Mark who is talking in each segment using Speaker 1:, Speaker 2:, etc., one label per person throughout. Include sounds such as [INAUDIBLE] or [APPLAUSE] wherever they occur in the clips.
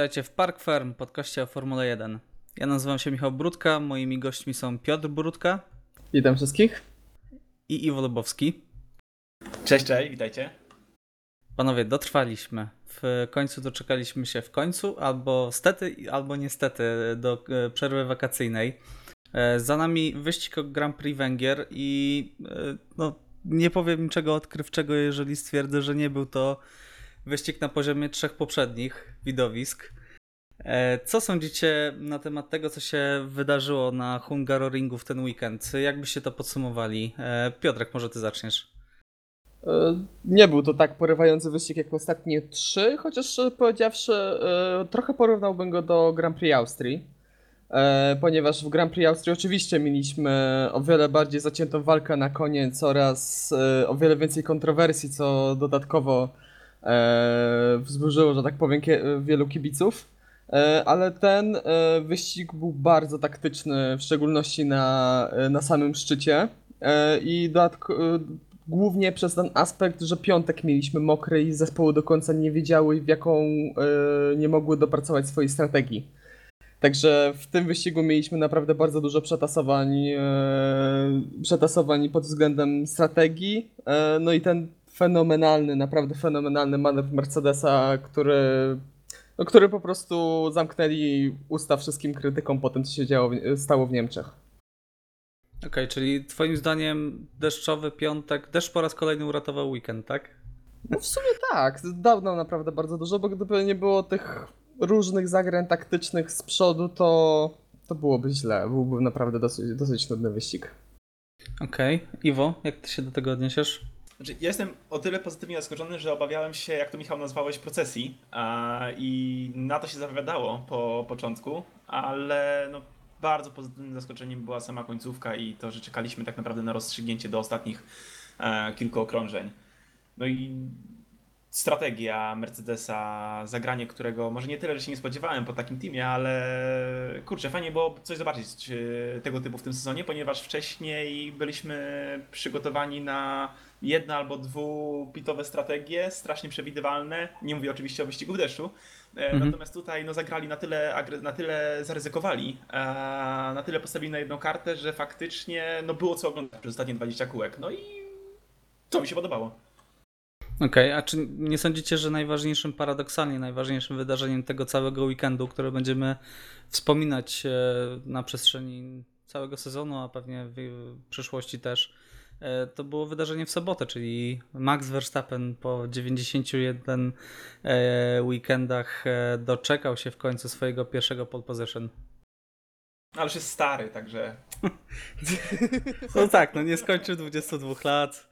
Speaker 1: Witajcie w Park Firm, podcaście o Formule 1. Ja nazywam się Michał Brudka, moimi gośćmi są Piotr Brudka.
Speaker 2: Witam wszystkich.
Speaker 1: I Iwo Lubowski.
Speaker 3: Cześć, cześć, witajcie.
Speaker 1: Panowie, dotrwaliśmy. W końcu doczekaliśmy się w końcu, albo stety, albo niestety do e, przerwy wakacyjnej. E, za nami wyścig o Grand Prix Węgier i e, no, nie powiem niczego odkrywczego, jeżeli stwierdzę, że nie był to wyścig na poziomie trzech poprzednich widowisk. Co sądzicie na temat tego, co się wydarzyło na Hungaroringu w ten weekend? Jak byście to podsumowali? Piotrek, może ty zaczniesz.
Speaker 2: E, nie był to tak porywający wyścig jak ostatnie trzy, chociaż powiedziawszy, e, trochę porównałbym go do Grand Prix Austrii. E, ponieważ w Grand Prix Austrii oczywiście mieliśmy o wiele bardziej zaciętą walkę na koniec oraz o wiele więcej kontrowersji, co dodatkowo wzburzyło, że tak powiem, wielu kibiców. Ale ten wyścig był bardzo taktyczny, w szczególności na, na samym szczycie. I dodatkowo głównie przez ten aspekt, że piątek mieliśmy mokry i zespoły do końca nie wiedziały, w jaką nie mogły dopracować swojej strategii. Także w tym wyścigu mieliśmy naprawdę bardzo dużo przetasowań, y, przetasowań pod względem strategii. No i ten fenomenalny, naprawdę fenomenalny manewr Mercedesa, który, no, który po prostu zamknęli usta wszystkim krytykom po tym, co się działo, stało w Niemczech.
Speaker 1: Okej, okay, czyli twoim zdaniem deszczowy piątek, deszcz po raz kolejny uratował weekend, tak?
Speaker 2: No w sumie tak, dał nam naprawdę bardzo dużo, bo gdyby nie było tych różnych zagrań taktycznych z przodu, to, to byłoby źle. Byłby naprawdę dosyć, dosyć nudny wyścig.
Speaker 1: Okej. Okay. Iwo, jak ty się do tego odniesiesz?
Speaker 3: Znaczy, ja jestem o tyle pozytywnie zaskoczony, że obawiałem się, jak to Michał nazwałeś, procesji a, i na to się zapowiadało po początku, ale no, bardzo pozytywnym zaskoczeniem była sama końcówka i to, że czekaliśmy tak naprawdę na rozstrzygnięcie do ostatnich e, kilku okrążeń. No i strategia Mercedesa, zagranie którego może nie tyle, że się nie spodziewałem po takim teamie, ale kurczę, fajnie było coś zobaczyć tego typu w tym sezonie, ponieważ wcześniej byliśmy przygotowani na jedna albo dwupitowe strategie, strasznie przewidywalne. Nie mówię oczywiście o wyścigu w deszczu. E, mhm. Natomiast tutaj no, zagrali na tyle, na tyle zaryzykowali, na tyle postawili na jedną kartę, że faktycznie no, było co oglądać przez ostatnie 20 kółek. No i to mi się podobało.
Speaker 1: Okej, okay, a czy nie sądzicie, że najważniejszym, paradoksalnie najważniejszym wydarzeniem tego całego weekendu, które będziemy wspominać e, na przestrzeni całego sezonu, a pewnie w przyszłości też, to było wydarzenie w sobotę, czyli Max Verstappen po 91 e, weekendach doczekał się w końcu swojego pierwszego pole position.
Speaker 3: Ale już jest stary, także. [LAUGHS]
Speaker 1: No tak, no nie skończył 22 lat.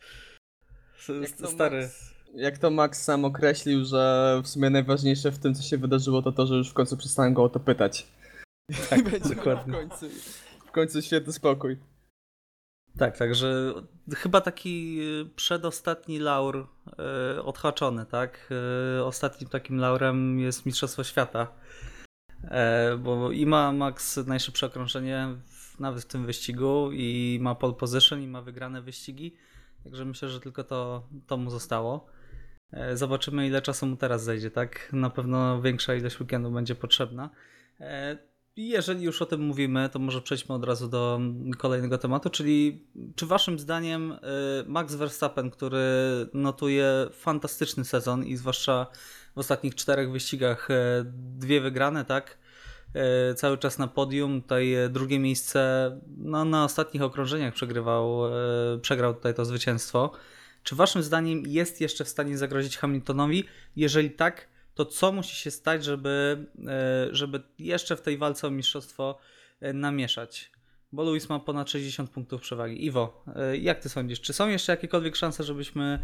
Speaker 1: Stary.
Speaker 2: Max, jak to Max sam określił, że w sumie najważniejsze w tym, co się wydarzyło, to to, że już w końcu przestałem go o to pytać. Tak, [LAUGHS] będzie dokładnie. W końcu, w końcu świetny spokój.
Speaker 1: Tak, także chyba taki przedostatni laur e, odhaczony, tak? E, ostatnim takim laurem jest Mistrzostwo Świata. E, bo i ma Max najszybsze okrążenie nawet w tym wyścigu i ma pole position i ma wygrane wyścigi. Także myślę, że tylko to, to mu zostało. E, zobaczymy, ile czasu mu teraz zejdzie, tak? Na pewno większa ilość weekendu będzie potrzebna. Jeżeli już o tym mówimy, to może przejdźmy od razu do kolejnego tematu, czyli czy waszym zdaniem e, Max Verstappen, który notuje fantastyczny sezon i zwłaszcza w ostatnich czterech wyścigach dwie wygrane, tak? E, cały czas na podium. Tutaj drugie miejsce no, na ostatnich okrążeniach przegrywał, przegrał tutaj to zwycięstwo. Czy waszym zdaniem jest jeszcze w stanie zagrozić Hamiltonowi? Jeżeli tak, to co musi się stać, żeby, żeby jeszcze w tej walce o mistrzostwo namieszać? Bo Luis ma ponad 60 punktów przewagi. Iwo, jak ty sądzisz? Czy są jeszcze jakiekolwiek szanse, żebyśmy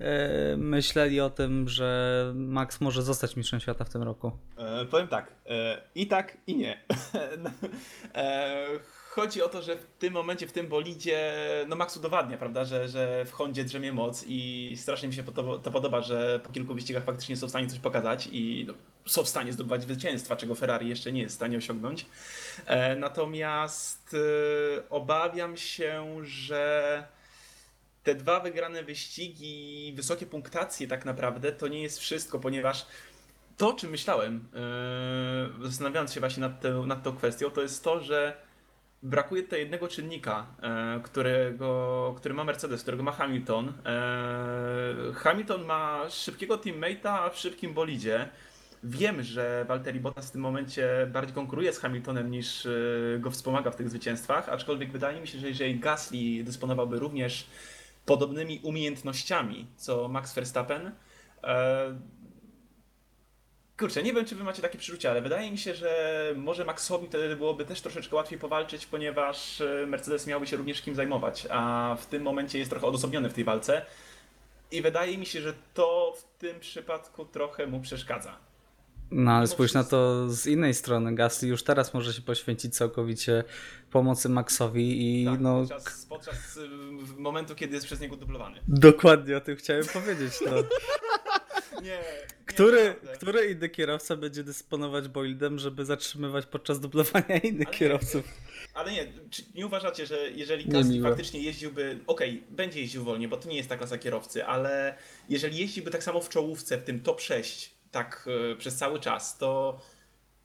Speaker 1: E, myśleli o tym, że Max może zostać mistrzem świata w tym roku?
Speaker 3: E, powiem tak, e, i tak, i nie. [LAUGHS] e, chodzi o to, że w tym momencie, w tym bolidzie, no Max udowadnia, prawda, że, że w Hondzie drzemie moc i strasznie mi się to, to podoba, że po kilku wyścigach faktycznie są w stanie coś pokazać i no, są w stanie zdobywać zwycięstwa, czego Ferrari jeszcze nie jest w stanie osiągnąć. E, natomiast e, obawiam się, że te dwa wygrane wyścigi, wysokie punktacje tak naprawdę to nie jest wszystko, ponieważ to, czym myślałem, yy, zastanawiając się właśnie nad, tą- nad tą kwestią, to jest to, że brakuje tutaj jednego czynnika, e, którego, który ma Mercedes, którego ma Hamilton. E, Hamilton ma szybkiego teammate'a w szybkim bolidzie. Wiem, że Valtteri Bottas w tym momencie bardziej konkuruje z Hamiltonem niż e, go wspomaga w tych zwycięstwach, aczkolwiek wydaje mi się, że jeżeli Gasly dysponowałby również podobnymi umiejętnościami co Max Verstappen, Kurczę, nie wiem, czy wy macie takie przeczucie, ale wydaje mi się, że może Maxowi wtedy byłoby też troszeczkę łatwiej powalczyć, ponieważ e, Mercedes miałby się również kim zajmować, a w tym momencie jest trochę odosobniony w tej walce. I wydaje mi się, że to w tym przypadku trochę mu przeszkadza.
Speaker 1: No ale spójrz na to z innej strony. Gasly już teraz może się poświęcić całkowicie pomocy Maxowi i
Speaker 3: Tak,
Speaker 1: no.
Speaker 3: podczas, podczas y, momentu, kiedy jest przez niego dublowany.
Speaker 1: Dokładnie o tym chciałem powiedzieć. No. [LAUGHS]
Speaker 3: Nie,
Speaker 1: Który,
Speaker 3: naprawdę.
Speaker 1: który inny kierowca będzie dysponować boildem, żeby zatrzymywać podczas dublowania [LAUGHS] innych
Speaker 3: Ale nie,
Speaker 1: kierowców?
Speaker 3: Ale nie, czy nie uważacie, że jeżeli
Speaker 2: miłe.
Speaker 3: faktycznie jeździłby, okej, będzie jeździł wolniej, bo to nie jest ta klasa kierowcy, ale jeżeli jeździłby tak samo w czołówce, w tym top 6, tak e, przez cały czas, to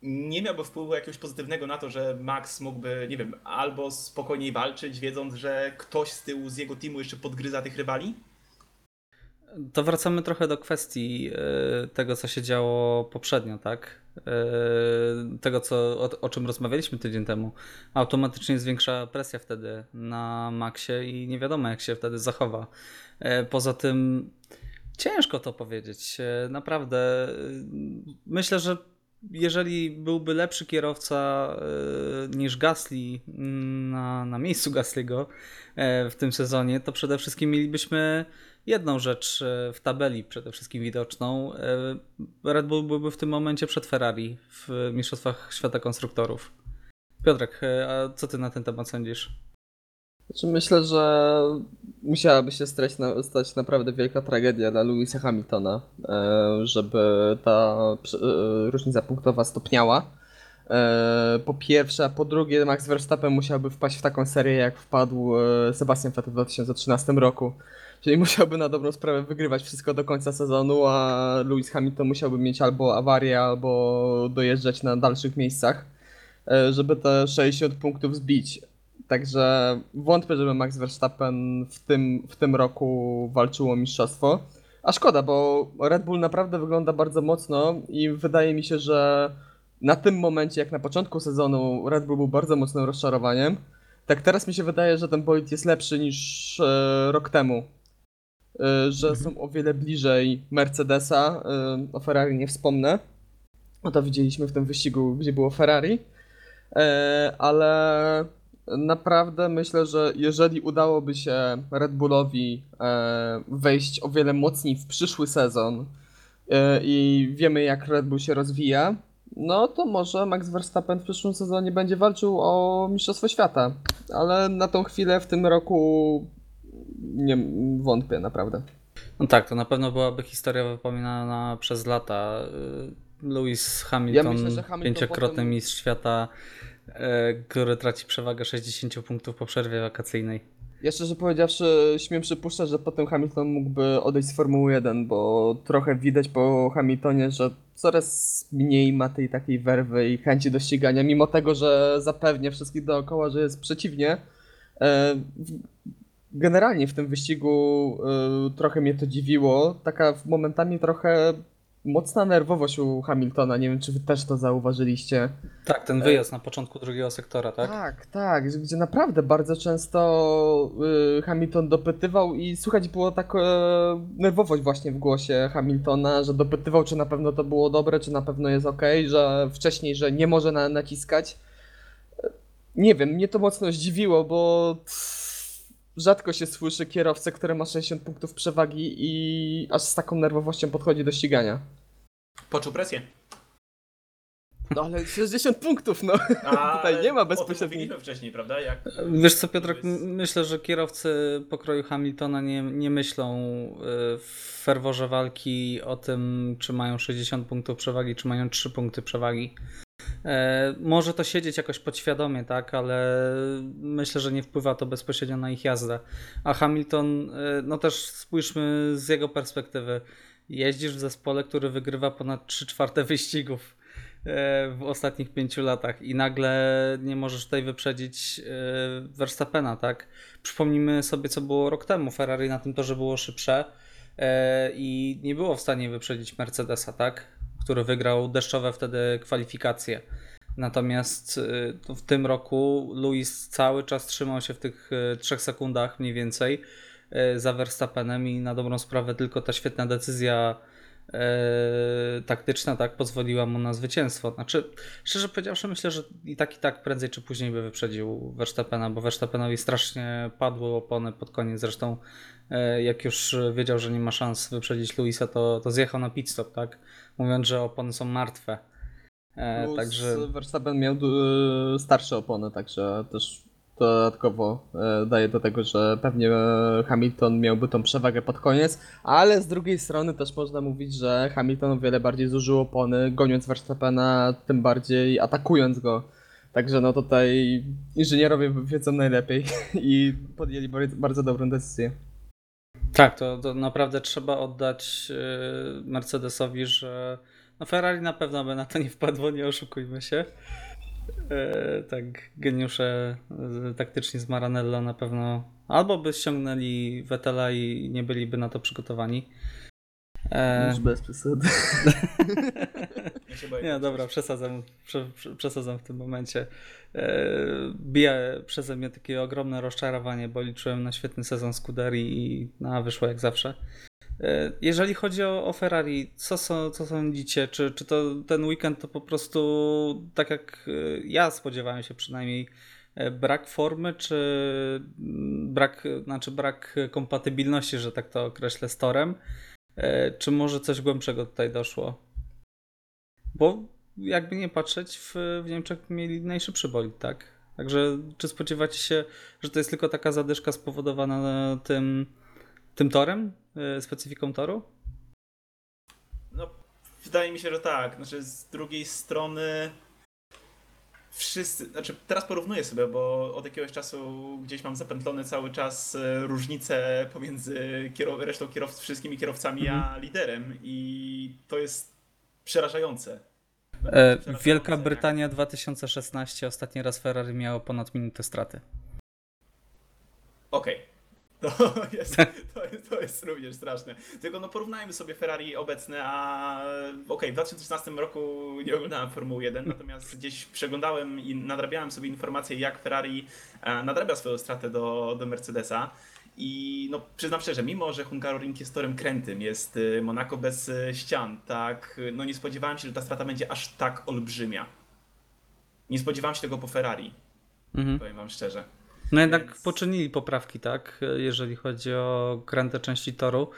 Speaker 3: nie miałby wpływu jakiegoś pozytywnego na to, że Max mógłby, nie wiem, albo spokojniej walczyć, wiedząc, że ktoś z tyłu z jego teamu jeszcze podgryza tych rywali?
Speaker 1: To wracamy trochę do kwestii e, tego, co się działo poprzednio, tak? E, Tego, co, o, o czym rozmawialiśmy tydzień temu. Automatycznie zwiększa presja wtedy na Maxie i nie wiadomo, jak się wtedy zachowa. E, Poza tym ciężko to powiedzieć. Naprawdę myślę, że jeżeli byłby lepszy kierowca e, niż Gasly mm, na, na miejscu Gasly'ego e, w tym sezonie, to przede wszystkim mielibyśmy jedną rzecz e, w tabeli przede wszystkim widoczną. Red Bull byłby w tym momencie przed Ferrari w Mistrzostwach Świata Konstruktorów. Piotrek, a co ty na ten temat sądzisz?
Speaker 2: Znaczy myślę, że musiałaby się stać, na, stać naprawdę wielka tragedia dla Louisa Hamiltona, e, żeby ta e, różnica punktowa stopniała. E, Po pierwsze, a po drugie Max Verstappen musiałby wpaść w taką serię jak wpadł Sebastian Vettel w 2013 roku. Czyli musiałby na dobrą sprawę wygrywać wszystko do końca sezonu, a Lewis Hamilton musiałby mieć albo awarię, albo dojeżdżać na dalszych miejscach, żeby te 60 punktów zbić. Także wątpię, żeby Max Verstappen w tym, w tym roku walczył o mistrzostwo. A szkoda, bo Red Bull naprawdę wygląda bardzo mocno i wydaje mi się, że na tym momencie, jak na początku sezonu, Red Bull był bardzo mocnym rozczarowaniem. Tak teraz mi się wydaje, że ten bolid jest lepszy niż e, rok temu. E, że
Speaker 1: Mhm.
Speaker 2: są o wiele bliżej Mercedesa. E, o Ferrari nie wspomnę. No to widzieliśmy w tym wyścigu, gdzie było Ferrari. E, ale naprawdę myślę, że jeżeli udałoby się Red Bullowi e, wejść o wiele mocniej w przyszły sezon e, i wiemy jak Red Bull się rozwija, no to może Max Verstappen w przyszłym sezonie będzie walczył o Mistrzostwo Świata. Ale na tą chwilę w tym roku nie wątpię naprawdę.
Speaker 1: No tak, to na pewno byłaby historia wypominana przez lata. Y, Lewis Hamilton,
Speaker 2: myślę, że Hamilton
Speaker 1: pięciokrotny
Speaker 2: potem-
Speaker 1: mistrz świata, e, który traci przewagę 60 punktów po przerwie wakacyjnej.
Speaker 2: Ja szczerze powiedziawszy, śmiem przypuszczać, że potem Hamilton mógłby odejść z Formuły 1, bo trochę widać po Hamiltonie, że coraz mniej ma tej takiej werwy i chęci do ścigania, mimo tego, że zapewnia wszystkich dookoła, że jest przeciwnie. E, Generalnie w tym wyścigu e, trochę mnie to dziwiło. Taka momentami trochę mocna nerwowość u Hamiltona. Nie wiem, czy wy też to zauważyliście.
Speaker 1: Tak, ten wyjazd na początku drugiego sektora, tak?
Speaker 2: Tak, tak, gdzie naprawdę bardzo często y, Hamilton dopytywał i słychać było tak e, nerwowość właśnie w głosie Hamiltona, że dopytywał, czy na pewno to było dobre, czy na pewno jest ok, że wcześniej, że nie może na, naciskać. E, Nie wiem, mnie to mocno zdziwiło, bo rzadko się słyszy kierowcę, który ma 60 punktów przewagi i aż z taką nerwowością podchodzi do ścigania.
Speaker 3: Poczuł presję.
Speaker 2: No ale 60 punktów, no.
Speaker 3: A [LAUGHS]
Speaker 2: Tutaj nie ma bezpośredniej-
Speaker 3: wcześniej, prawda? Jak...
Speaker 1: Wiesz co, Piotrek, myślę, że kierowcy pokroju Hamiltona nie, nie myślą y, w ferworze walki o tym, czy mają 60 punktów przewagi, czy mają 3 punkty przewagi. E, może to siedzieć jakoś podświadomie, tak, ale myślę, że nie wpływa to bezpośrednio na ich jazdę. A Hamilton, e, no też spójrzmy z jego perspektywy. jeździsz w zespole, który wygrywa ponad 3 czwarte wyścigów e, w ostatnich pięciu latach i nagle nie możesz tutaj wyprzedzić Verstappena, tak? Przypomnijmy sobie, co było rok temu. Ferrari na tym torze było szybsze i nie było w stanie wyprzedzić Mercedesa, tak? Który wygrał deszczowe wtedy kwalifikacje. Natomiast y, w tym roku Luis cały czas trzymał się w tych y, trzech sekundach mniej więcej y, za Verstappenem i na dobrą sprawę tylko ta świetna decyzja taktyczna tak pozwoliła mu na zwycięstwo. Znaczy, szczerze powiedziawszy, myślę, że i tak i tak prędzej czy później by wyprzedził Verstappena, bo Verstappenowi strasznie padły opony pod koniec. Zresztą jak już wiedział, że nie ma szans wyprzedzić Luisa, to, to zjechał na pit stop, tak? Mówiąc, że opony są martwe. E,
Speaker 2: Plus
Speaker 1: także
Speaker 2: Verstappen miał e, starsze opony, także też dodatkowo e, daje do tego, że pewnie e, Hamilton miałby tą przewagę pod koniec, ale z drugiej strony też można mówić, że Hamilton o wiele bardziej zużył opony, goniąc Verstappena, tym bardziej atakując go. Także no tutaj inżynierowie wiedzą najlepiej [LAUGHS] i podjęli bardzo dobrą decyzję.
Speaker 1: Tak, to, to naprawdę trzeba oddać y, Mercedesowi, że no Ferrari na pewno by na to nie wpadło, nie oszukujmy się. E, tak, geniusze y, taktyczni z Maranello na pewno albo by ściągnęli Vettela i nie byliby na to przygotowani. E,
Speaker 2: Już bez przesady. [LAUGHS]
Speaker 3: Ja się boję
Speaker 1: nie, dobra, przesadzam, prze, prze, przesadzam w tym momencie. E, bije przeze mnie takie ogromne rozczarowanie, bo liczyłem na świetny sezon Scuderii i no, wyszło jak zawsze. E, Jeżeli chodzi o, o Ferrari, co, są, co sądzicie? Czy, czy to ten weekend to po prostu, tak jak e, ja spodziewałem się przynajmniej, brak formy, czy brak, znaczy brak kompatybilności, że tak to określę, z torem? Czy może coś głębszego tutaj doszło? Bo jakby nie patrzeć, w, w Niemczech mieli najszybszy bolid, tak? Także czy spodziewacie się, że to jest tylko taka zadyszka spowodowana tym, tym torem, e, specyfiką toru?
Speaker 3: No, wydaje mi się, że tak. Znaczy, z drugiej strony wszyscy, znaczy teraz porównuję sobie, bo od jakiegoś czasu gdzieś mam zapętlone cały czas e, różnice pomiędzy kierow- resztą kierowców, wszystkimi kierowcami a liderem i to jest przerażające.
Speaker 1: E,
Speaker 3: Przerażające,
Speaker 1: Wielka
Speaker 3: jak-
Speaker 1: Brytania 2016, ostatni raz Ferrari miało ponad minutę straty.
Speaker 3: Okej. [LAUGHS] To, jest, to, jest, to jest również straszne. Tylko no porównajmy sobie Ferrari obecne, a okej, w 2016 roku nie oglądałem Formuły 1, natomiast gdzieś przeglądałem i nadrabiałem sobie informacje, jak Ferrari e, nadrabia swoją stratę do, do Mercedesa. I no przyznam szczerze, mimo że Hungaroring jest torem krętym, jest y, Monaco bez y, ścian, tak, y, no nie spodziewałem się, że ta strata będzie aż tak olbrzymia. Nie spodziewałem się tego po Ferrari,
Speaker 1: Mhm.
Speaker 3: powiem wam szczerze.
Speaker 1: No jednak
Speaker 3: Więc-
Speaker 1: poczynili poprawki, tak, jeżeli chodzi o kręte części toru.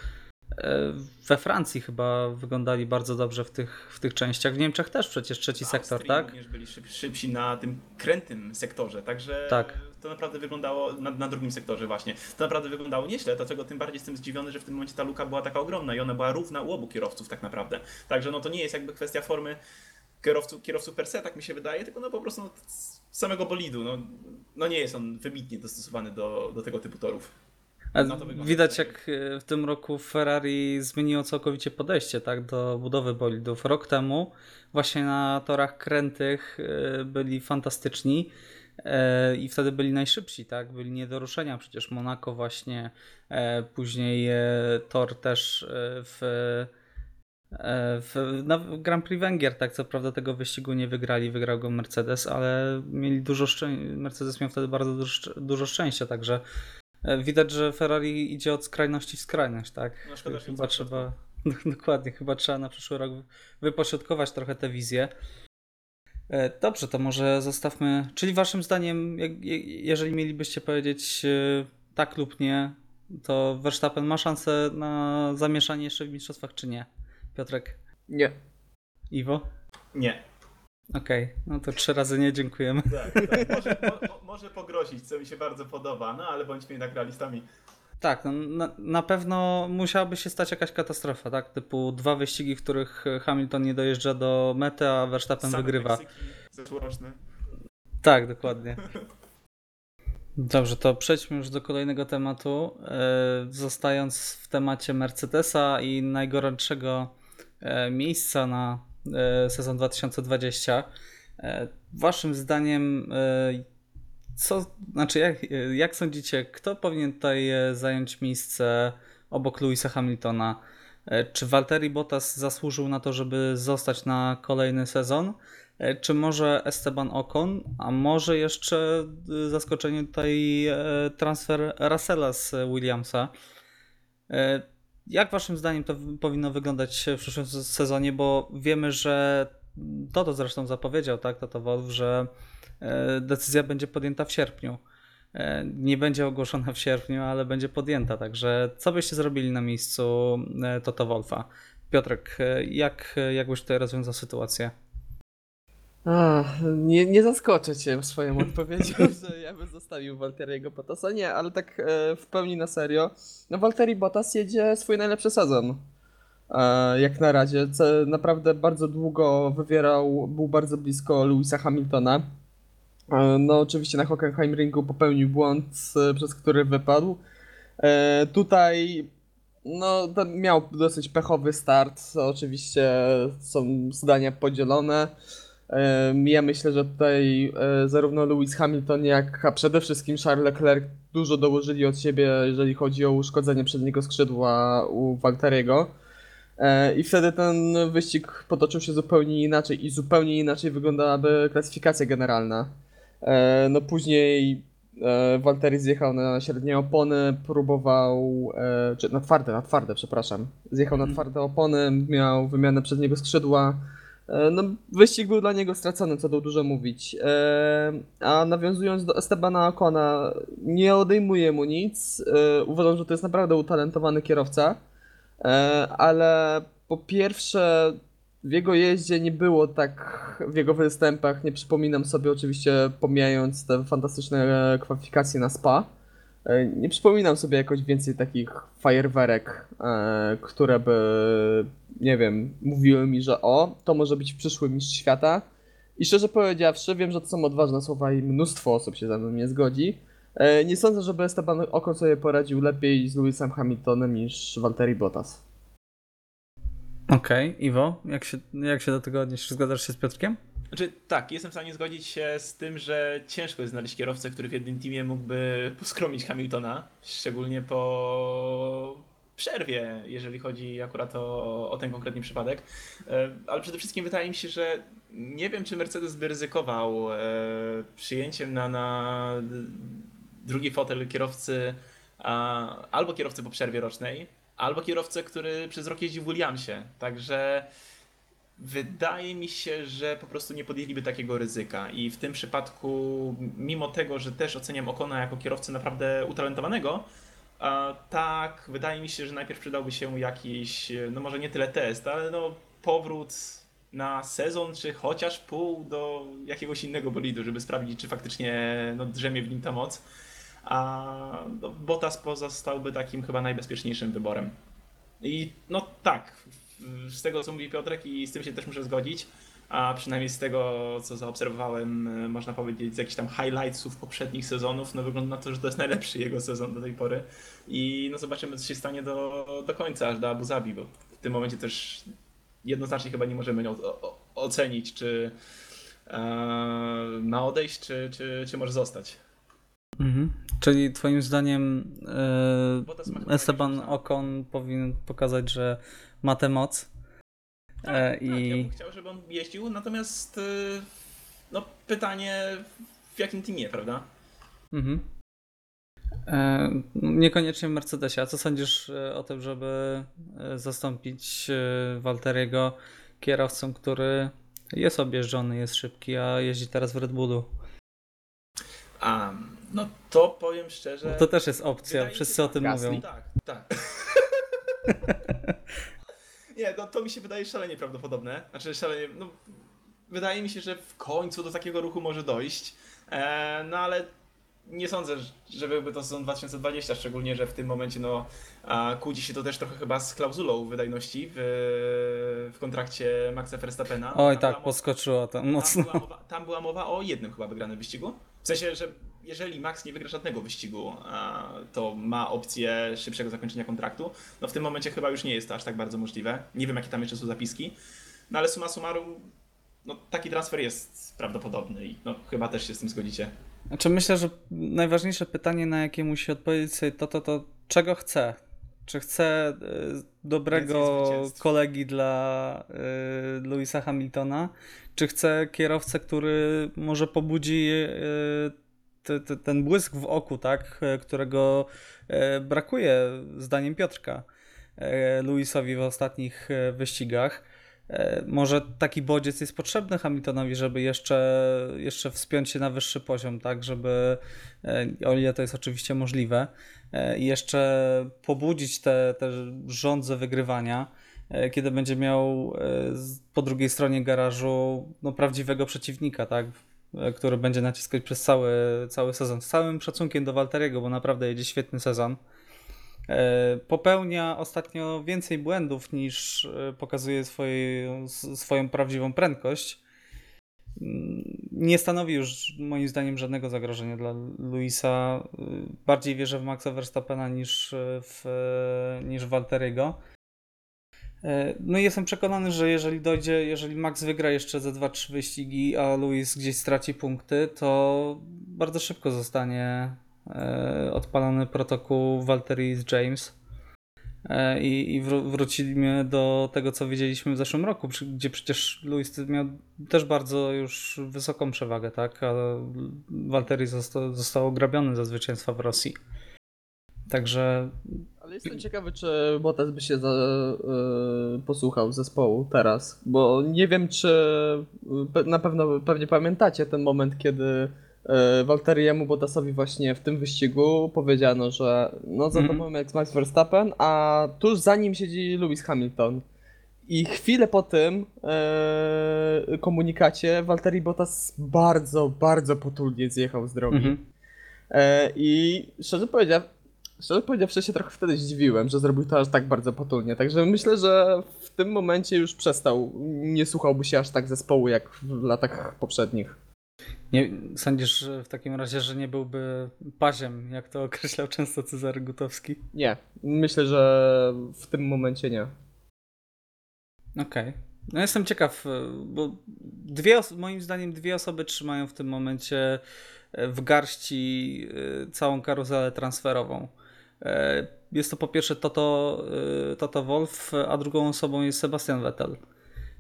Speaker 1: E, We Francji chyba wyglądali bardzo dobrze w tych, w tych częściach. W Niemczech też przecież trzeci sektor, tak?
Speaker 3: również byli szyb, szybsi na tym krętym sektorze, także
Speaker 1: Tak.
Speaker 3: to naprawdę wyglądało, na, na drugim sektorze właśnie, to naprawdę wyglądało nieźle, dlatego tym bardziej jestem zdziwiony, że w tym momencie ta luka była taka ogromna i ona była równa u obu kierowców tak naprawdę. Także no to nie jest jakby kwestia formy kierowców, kierowców per se, tak mi się wydaje, tylko no po prostu no, z samego bolidu, no, no nie jest on wybitnie dostosowany do, do tego typu torów. No
Speaker 1: Widać
Speaker 3: przynajmniej.
Speaker 1: jak e, w tym roku Ferrari zmieniło całkowicie podejście tak, do budowy bolidów. Rok temu właśnie na torach krętych e, byli fantastyczni e, i wtedy byli najszybsi, tak? Byli nie do ruszenia. Przecież Monaco właśnie, później tor też w w, na w Grand Prix Węgier, tak, co prawda tego wyścigu nie wygrali, wygrał go Mercedes, ale mieli dużo szczę- Mercedes miał wtedy bardzo dużo, szcz- dużo szczęścia, także Widać, że Ferrari idzie od skrajności w skrajność, tak?
Speaker 3: No szkoda, że
Speaker 1: chyba trzeba. [LAUGHS] Dokładnie, chyba trzeba na przyszły rok wypośrodkować trochę tę wizję. E, Dobrze, to może zostawmy. Czyli waszym zdaniem, jeżeli mielibyście powiedzieć e, tak lub nie, to Verstappen ma szansę na zamieszanie jeszcze w mistrzostwach, czy nie? Piotrek,
Speaker 2: Nie.
Speaker 1: Iwo?
Speaker 3: Nie.
Speaker 1: Okej, no to trzy razy nie, dziękujemy.
Speaker 3: Tak, tak. Może, mo, może pogrozić, co mi się bardzo podoba, no ale bądźmy jednak realistami.
Speaker 1: Tak, no, na, na pewno musiałaby się stać jakaś katastrofa, tak? Typu dwa wyścigi, w których Hamilton nie dojeżdża do mety, a Verstappen
Speaker 3: Same
Speaker 1: wygrywa.
Speaker 3: Zeszłoroczne.
Speaker 1: Tak, dokładnie. Dobrze, to przejdźmy już do kolejnego tematu. E, Zostając w temacie Mercedesa i najgorętszego e, miejsca na sezon 2020. e, Waszym zdaniem, e, co, znaczy jak, jak sądzicie, kto powinien tutaj e, zająć miejsce obok Louisa Hamiltona? E, Czy Valtteri Bottas zasłużył na to, żeby zostać na kolejny sezon? E, Czy może Esteban Ocon, a może jeszcze zaskoczenie tutaj e, transfer Russella z Williamsa? Jak waszym zdaniem to powinno wyglądać w przyszłym se- sezonie? Bo wiemy, że Toto zresztą zapowiedział, tak, Toto Wolff, że e, decyzja będzie podjęta w sierpniu. E, Nie będzie ogłoszona w sierpniu, ale będzie podjęta. Także co byście zrobili na miejscu e, Toto Wolfa? Piotrek, jak, jak byś tutaj rozwiązał sytuację?
Speaker 2: Nie, nie zaskoczę cię swoją odpowiedzią, [LAUGHS] że ja bym zostawił Walteriego Bottasa. Nie, ale tak e, w pełni na serio. No Walteri Bottas jedzie swój najlepszy sezon. E, jak na razie. Ce, naprawdę bardzo długo wywierał, był bardzo blisko Louisa Hamiltona. E, no oczywiście na Hockenheimringu popełnił błąd, e, przez który wypadł. E, tutaj no, miał dosyć pechowy start. Oczywiście są zdania podzielone. Ja myślę, że tutaj e, zarówno Lewis Hamilton, jak a przede wszystkim Charles Leclerc dużo dołożyli od siebie, jeżeli chodzi o uszkodzenie przedniego skrzydła u Walteriego. E, I wtedy ten wyścig potoczył się zupełnie inaczej i zupełnie inaczej wyglądałaby klasyfikacja generalna. E, No później Walteri zjechał na średnie opony, próbował, czy na twarde, na twarde, przepraszam. Zjechał na
Speaker 1: Mhm.
Speaker 2: twarde opony, miał wymianę przedniego skrzydła. E, No, wyścig był dla niego stracony, co tu dużo mówić. E, A nawiązując do Estebana Ocona, nie odejmuję mu nic. E, Uważam, że to jest naprawdę utalentowany kierowca. Ale po pierwsze, w jego jeździe nie było tak, w jego występach, nie przypominam sobie oczywiście, pomijając te fantastyczne kwalifikacje na Spa, nie przypominam sobie jakoś więcej takich fajerwerek, które by, nie wiem, mówiły mi, że o, to może być przyszły mistrz świata. I szczerze powiedziawszy, wiem, że to są odważne słowa i mnóstwo osób się ze mną nie zgodzi. E, Nie sądzę, żeby Esteban Ocon sobie poradził lepiej z Lewisem Hamiltonem niż Valtteri Bottas.
Speaker 1: Okej, Iwo, jak się, jak się do tego odniesiesz? Zgadzasz się z Piotrkiem?
Speaker 3: Znaczy, tak, jestem w stanie zgodzić się z tym, że ciężko jest znaleźć kierowcę, który w jednym teamie mógłby poskromić Hamiltona, szczególnie po przerwie, jeżeli chodzi akurat o, o ten konkretny przypadek. E, Ale przede wszystkim wydaje mi się, że nie wiem, czy Mercedes by ryzykował e, przyjęciem na, na drugi fotel kierowcy albo kierowcy po przerwie rocznej, albo kierowcę, który przez rok jeździł w Williamsie. Także Wydaje mi się, że po prostu nie podjęliby takiego ryzyka i w tym przypadku, mimo tego, że też oceniam Okona jako kierowcę naprawdę utalentowanego, tak, wydaje mi się, że najpierw przydałby się jakiś, no może nie tyle test, ale no powrót na sezon, czy chociaż pół do jakiegoś innego bolidu, żeby sprawdzić, czy faktycznie no, drzemie w nim ta moc. A no, Bottas pozostałby takim chyba najbezpieczniejszym wyborem. I no tak, z tego co mówi Piotrek i z tym się też muszę zgodzić, a przynajmniej z tego co zaobserwowałem, e, można powiedzieć z jakichś tam highlightsów poprzednich sezonów, no wygląda na to, że to jest najlepszy jego sezon do tej pory i no zobaczymy co się stanie do, do końca, aż do Abu Zabi, bo w tym momencie też jednoznacznie chyba nie możemy o, ocenić, czy e, ma odejść, czy, czy, czy może zostać.
Speaker 1: Mhm. Czyli twoim zdaniem
Speaker 3: chyba
Speaker 1: Esteban
Speaker 3: najlepszy
Speaker 1: Ocon powinien pokazać, że ma tę moc. E,
Speaker 3: Tak, tak, ja
Speaker 1: I
Speaker 3: bym chciał, żeby on jeździł, natomiast y, no pytanie w jakim teamie, prawda?
Speaker 1: mhm. E, niekoniecznie w Mercedesie. A co sądzisz e, o tym, żeby zastąpić Walteriego kierowcą, który jest objeżdżony, jest szybki, a jeździ teraz w Red Bullu?
Speaker 3: A, no to powiem szczerze.
Speaker 1: To też jest opcja, wszyscy o tym
Speaker 2: Gasly.
Speaker 1: mówią.
Speaker 3: Tak, tak. [LAUGHS] Nie, no to mi się wydaje szalenie prawdopodobne. Znaczy szalenie, no wydaje mi się, że w końcu do takiego ruchu może dojść. E, no ale nie sądzę, że byłby to sezon 2020, szczególnie, że w tym momencie no kłóci się to też trochę chyba z klauzulą wydajności w, w kontrakcie Maxa Verstappena.
Speaker 1: Oj
Speaker 3: Tam
Speaker 1: tak,
Speaker 3: mowa-
Speaker 1: podskoczyło to
Speaker 3: tam
Speaker 1: mocno.
Speaker 3: była, mowa, tam była mowa o jednym chyba wygranym wyścigu. W sensie, że jeżeli Max nie wygra żadnego wyścigu, to ma opcję szybszego zakończenia kontraktu. No w tym momencie chyba już nie jest to aż tak bardzo możliwe. Nie wiem, jakie tam jeszcze są zapiski. No ale suma summarum, no taki transfer jest prawdopodobny i no chyba też się z tym zgodzicie.
Speaker 1: Znaczy myślę, że najważniejsze pytanie, na jakie musi odpowiedzieć sobie to, to, to czego chce. Czy chce y, dobrego kolegi dla y, Louisa Hamiltona, czy chce kierowcę, który może pobudzi y, te, te, ten błysk w oku, tak, którego brakuje zdaniem Piotrka Louisowi w ostatnich wyścigach. E, może taki bodziec jest potrzebny Hamiltonowi, żeby jeszcze, jeszcze wspiąć się na wyższy poziom, tak, żeby, e, o ile to jest oczywiście możliwe, e, i jeszcze pobudzić te, te rządze wygrywania, kiedy będzie miał po drugiej stronie garażu no, prawdziwego przeciwnika, tak, który będzie naciskać przez cały, cały sezon. Z całym szacunkiem do Walteriego, bo naprawdę jedzie świetny sezon. E, popełnia ostatnio więcej błędów niż e, pokazuje swoje, swoją prawdziwą prędkość. Mm, nie stanowi już moim zdaniem żadnego zagrożenia dla Luisa. E, bardziej wierzę w Maxa Verstappena niż w, niż w Walteriego. No i jestem przekonany, że jeżeli dojdzie, jeżeli Max wygra jeszcze ze 2-3 wyścigi, a Luis gdzieś straci punkty, to bardzo szybko zostanie E, odpalony protokół Valtteri z James e, i, i wrócimy do tego, co widzieliśmy w zeszłym roku, gdzie przecież Luis miał też bardzo już wysoką przewagę, tak? A Valtteri został, został ograbiony za zwycięstwa w Rosji. Także.
Speaker 2: Ale jestem ciekawy, czy Bottas by się za, yy, posłuchał zespołu teraz, bo nie wiem, czy na pewno pewnie pamiętacie ten moment, kiedy E, Walteriemu Bottasowi właśnie w tym wyścigu powiedziano, że no za tobą mm. jest Max Verstappen, a tuż za nim siedzi Lewis Hamilton. I chwilę po tym e, komunikacie Walteri Bottas bardzo, bardzo potulnie zjechał z drogi. Mm -hmm. e, I szczerze powiedziawszy, szczerze powiedziawszy się trochę wtedy zdziwiłem, że zrobił to aż tak bardzo potulnie. Także myślę, że w tym momencie już przestał, nie słuchałby się aż tak zespołu jak w latach poprzednich.
Speaker 1: Nie, sądzisz w takim razie, że nie byłby paziem, jak to określał często Cezary Gutowski?
Speaker 2: Nie, myślę, że w tym momencie nie.
Speaker 1: Okej. Okay. No jestem ciekaw, bo dwie, moim zdaniem dwie osoby trzymają w tym momencie w garści e, całą karuzelę transferową. E, jest to po pierwsze Toto, Toto Wolf, a drugą osobą jest Sebastian Vettel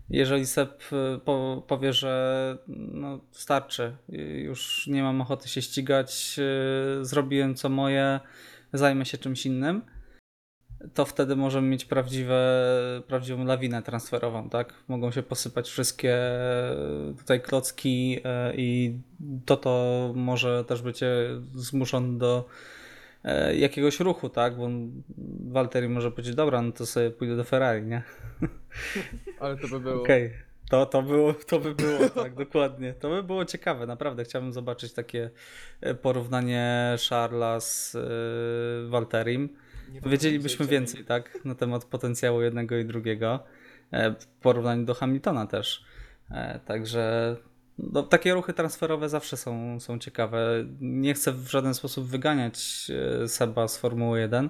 Speaker 1: jeżeli Seb y, powie, że no, starczy, już nie mam ochoty się ścigać, zrobiłem co moje, zajmę się czymś innym, to wtedy możemy mieć prawdziwe, prawdziwą lawinę transferową, tak? Mogą się posypać wszystkie tutaj klocki i to to może też być zmuszony do jakiegoś ruchu, tak? Bo Walteri może powiedzieć, dobra, no to sobie pójdę do Ferrari, nie? [LAUGHS]
Speaker 2: Ale to by było.
Speaker 1: Okej. Okay. To, to, było, to by było, tak, dokładnie. To by było ciekawe, naprawdę. Chciałbym zobaczyć takie e, porównanie Charlesa z yy, Walterim. Wiedzielibyśmy więcej, tak, na temat potencjału jednego i drugiego. E, w porównaniu do Hamiltona też. Także no, takie ruchy transferowe zawsze są, są ciekawe. Nie chcę w żaden sposób wyganiać Seba z Formuły 1,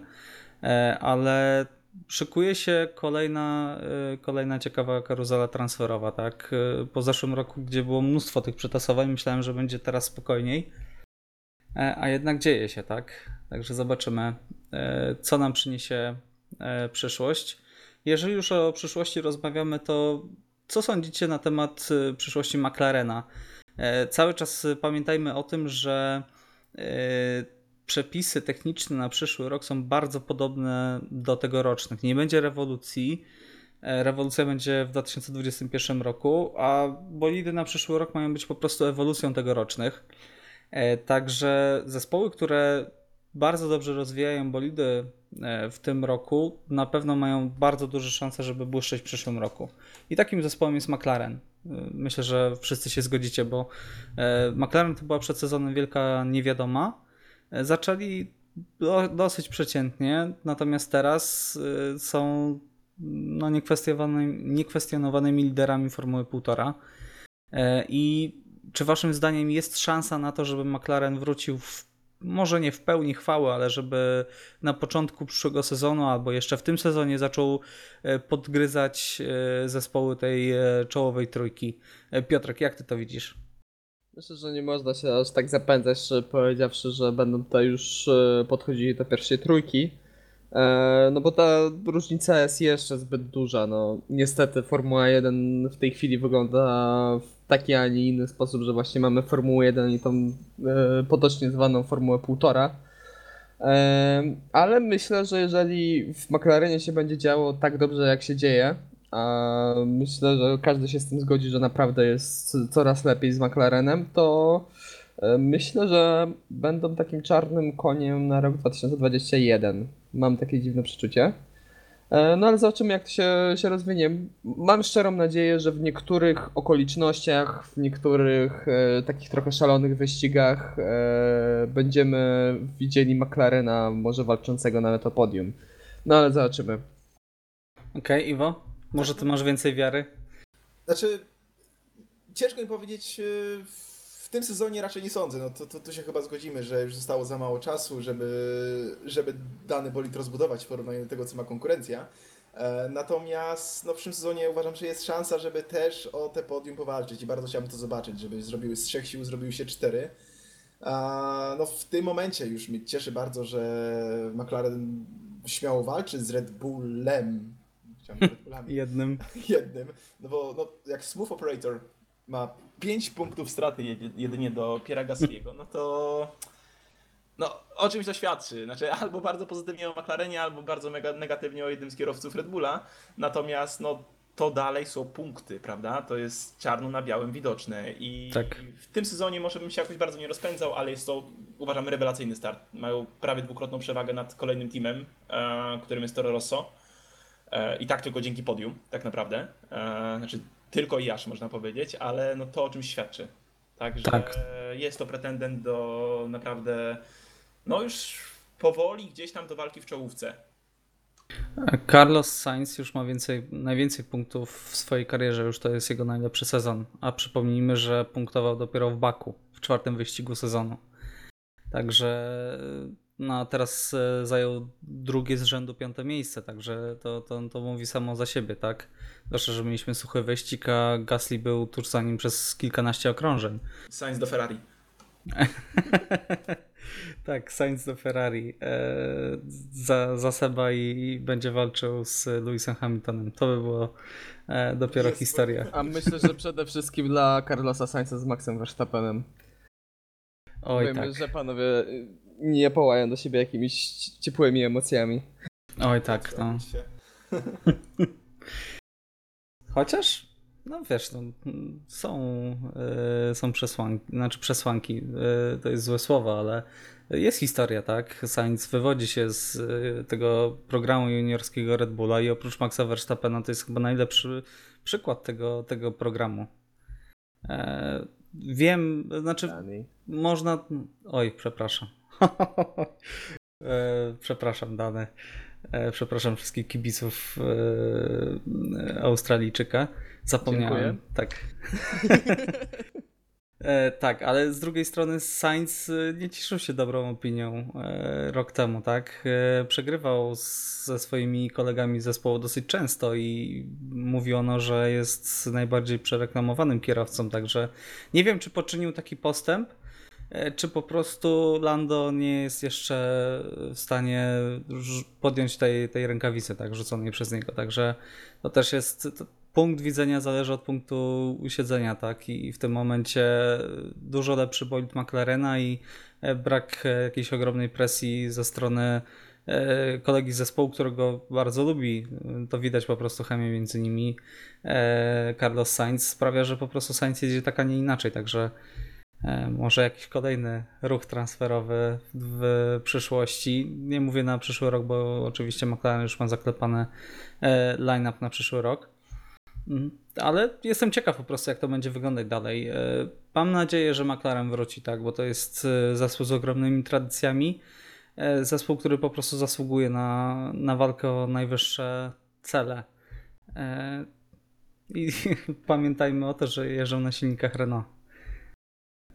Speaker 1: ale szykuje się kolejna, y, kolejna ciekawa karuzela transferowa, tak? Po zeszłym roku, gdzie było mnóstwo tych przetasowań, myślałem, że będzie teraz spokojniej, e, a jednak dzieje się, tak? Także zobaczymy, e, co nam przyniesie e, przyszłość. Jeżeli już o przyszłości rozmawiamy, to co sądzicie na temat y, przyszłości McLarena? Cały czas pamiętajmy o tym, że przepisy techniczne na przyszły rok są bardzo podobne do tegorocznych. Nie będzie rewolucji. E, rewolucja będzie w 2021 roku, a bolidy na przyszły rok mają być po prostu ewolucją tegorocznych. E, także zespoły, które bardzo dobrze rozwijają bolidy e, w tym roku, na pewno mają bardzo duże szanse, żeby błyszczeć w przyszłym roku. I takim zespołem jest McLaren. Myślę, że wszyscy się zgodzicie, bo McLaren to była przed sezonem wielka niewiadoma zaczęli dosyć przeciętnie, natomiast teraz są no, niekwestionowanymi, niekwestionowanymi liderami Formuły 1,5 e, i czy waszym zdaniem jest szansa na to, żeby McLaren wrócił w, może nie w pełni chwały, ale żeby na początku przyszłego sezonu albo jeszcze w tym sezonie zaczął e, podgryzać e, zespoły tej e, czołowej trójki? Piotrek, jak ty to widzisz?
Speaker 2: Myślę, że nie można się aż tak zapędzać, powiedziawszy, że będą tutaj już podchodzili do pierwszej trójki. E, No bo ta różnica jest jeszcze zbyt duża. No, niestety Formuła 1 w tej chwili wygląda w taki, a nie inny sposób, że właśnie mamy Formułę 1 i tą e, potocznie zwaną Formułę 1,5. E, Ale myślę, że jeżeli w McLarenie się będzie działo tak dobrze, jak się dzieje, a myślę, że każdy się z tym zgodzi, że naprawdę jest coraz lepiej z McLarenem, to myślę, że będą takim czarnym koniem na rok 2021. Mam takie dziwne przeczucie. E, No ale zobaczymy, jak to się, się rozwinie. Mam szczerą nadzieję, że w niektórych okolicznościach, w niektórych e, takich trochę szalonych wyścigach e, będziemy widzieli McLarena może walczącego nawet o podium. No ale zobaczymy.
Speaker 1: Okej, Iwo? Może ty masz więcej wiary?
Speaker 4: Znaczy, ciężko mi powiedzieć, yy, w tym sezonie raczej nie sądzę. No to, to, to się chyba zgodzimy, że już zostało za mało czasu, żeby, żeby dany bolid rozbudować w porównaniu do tego, co ma konkurencja. E, Natomiast no, w przyszłym sezonie uważam, że jest szansa, żeby też o te podium powalczyć i bardzo chciałbym to zobaczyć, żeby zrobiły z trzech sił zrobiły się cztery. A, no w tym momencie już mnie cieszy bardzo, że McLaren śmiało walczy z Red Bullem. Red Bullami [LAUGHS]
Speaker 1: Jednym. [LAUGHS]
Speaker 4: jednym, no bo no, jak Smooth Operator ma
Speaker 3: 5 punktów straty jedy- jedynie do Piera Gasly'ego, no to no, o czymś to świadczy. Znaczy, albo bardzo pozytywnie o McLarenie, albo bardzo mega negatywnie o jednym z kierowców Red Bulla. Natomiast no, to dalej są punkty, prawda? To jest czarno na białym widoczne. I
Speaker 1: Tak.
Speaker 3: w tym sezonie może bym się jakoś bardzo nie rozpędzał, ale jest to, uważam, rewelacyjny start. Mają prawie dwukrotną przewagę nad kolejnym teamem, e, którym jest Toro Rosso. E, I tak tylko dzięki podium, tak naprawdę. E, znaczy, tylko i aż można powiedzieć, ale no to o czymś świadczy. Także
Speaker 1: Tak.
Speaker 3: jest to pretendent do naprawdę, no już powoli gdzieś tam do walki w czołówce.
Speaker 1: Carlos Sainz już ma więcej, najwięcej punktów w swojej karierze, już to jest jego najlepszy sezon. A przypomnijmy, że punktował dopiero w Baku, w czwartym wyścigu sezonu. Także no, a teraz e, zajął drugie z rzędu piąte miejsce, także to, to, to mówi samo za siebie, tak? Zwłaszcza, że mieliśmy suchy wyścig, a Gasly był tuż za nim przez kilkanaście okrążeń.
Speaker 3: Sainz do Ferrari. [LAUGHS]
Speaker 1: tak, Sainz do Ferrari e, za, za Seba i, i będzie walczył z Lewisem Hamiltonem. To by było e, dopiero
Speaker 4: Jest-
Speaker 1: historia.
Speaker 2: A myślę, że przede wszystkim dla Carlosa Sainza z Maxem Verstappenem.
Speaker 1: Oj
Speaker 2: Wiemy,
Speaker 1: tak,
Speaker 2: że panowie y, nie połają do siebie jakimiś ciepłymi emocjami.
Speaker 1: oj tak, no. [LAUGHS] Chociaż, no wiesz, no, są, e, są przesłanki, znaczy przesłanki, e, to jest złe słowo, ale jest historia, tak? Sainz wywodzi się z e, tego programu juniorskiego Red Bulla i oprócz Maxa Verstappena to jest chyba najlepszy przykład tego, tego programu. Wiem, znaczy
Speaker 2: Dani.
Speaker 1: można. Oj, przepraszam. [LAUGHS] e, przepraszam, dane. E, przepraszam wszystkich kibiców e, Australijczyka. Zapomniałem. Tak. [LAUGHS] E, tak, ale z drugiej strony Sainz nie cieszył się dobrą opinią rok temu, tak? Przegrywał z, ze swoimi kolegami z zespołu dosyć często i mówiono, że jest najbardziej przereklamowanym kierowcą, także nie wiem, czy poczynił taki postęp, czy po prostu Lando nie jest jeszcze w stanie podjąć tej, tej rękawicy, tak, rzuconej przez niego. Także to też jest. To punkt widzenia zależy od punktu siedzenia, tak? I w tym momencie dużo lepszy bolid McLarena i e, brak e, jakiejś ogromnej presji ze strony e, kolegi z zespołu, którego bardzo lubi. To widać po prostu chemię między nimi. E, Carlos Sainz sprawia, że po prostu Sainz jedzie tak, a nie inaczej, także e, może jakiś kolejny ruch transferowy w przyszłości. Nie mówię na przyszły rok, bo oczywiście McLaren już ma zaklepane e, line-up na przyszły rok. Mhm. Ale jestem ciekaw po prostu, jak to będzie wyglądać dalej. E, Mam nadzieję, że McLaren wróci, tak, bo to jest e, zespół z ogromnymi tradycjami. E, Zespół, który po prostu zasługuje na, na walkę o najwyższe cele. E, I [LAUGHS] pamiętajmy o to, że jeżdżą na silnikach Renault.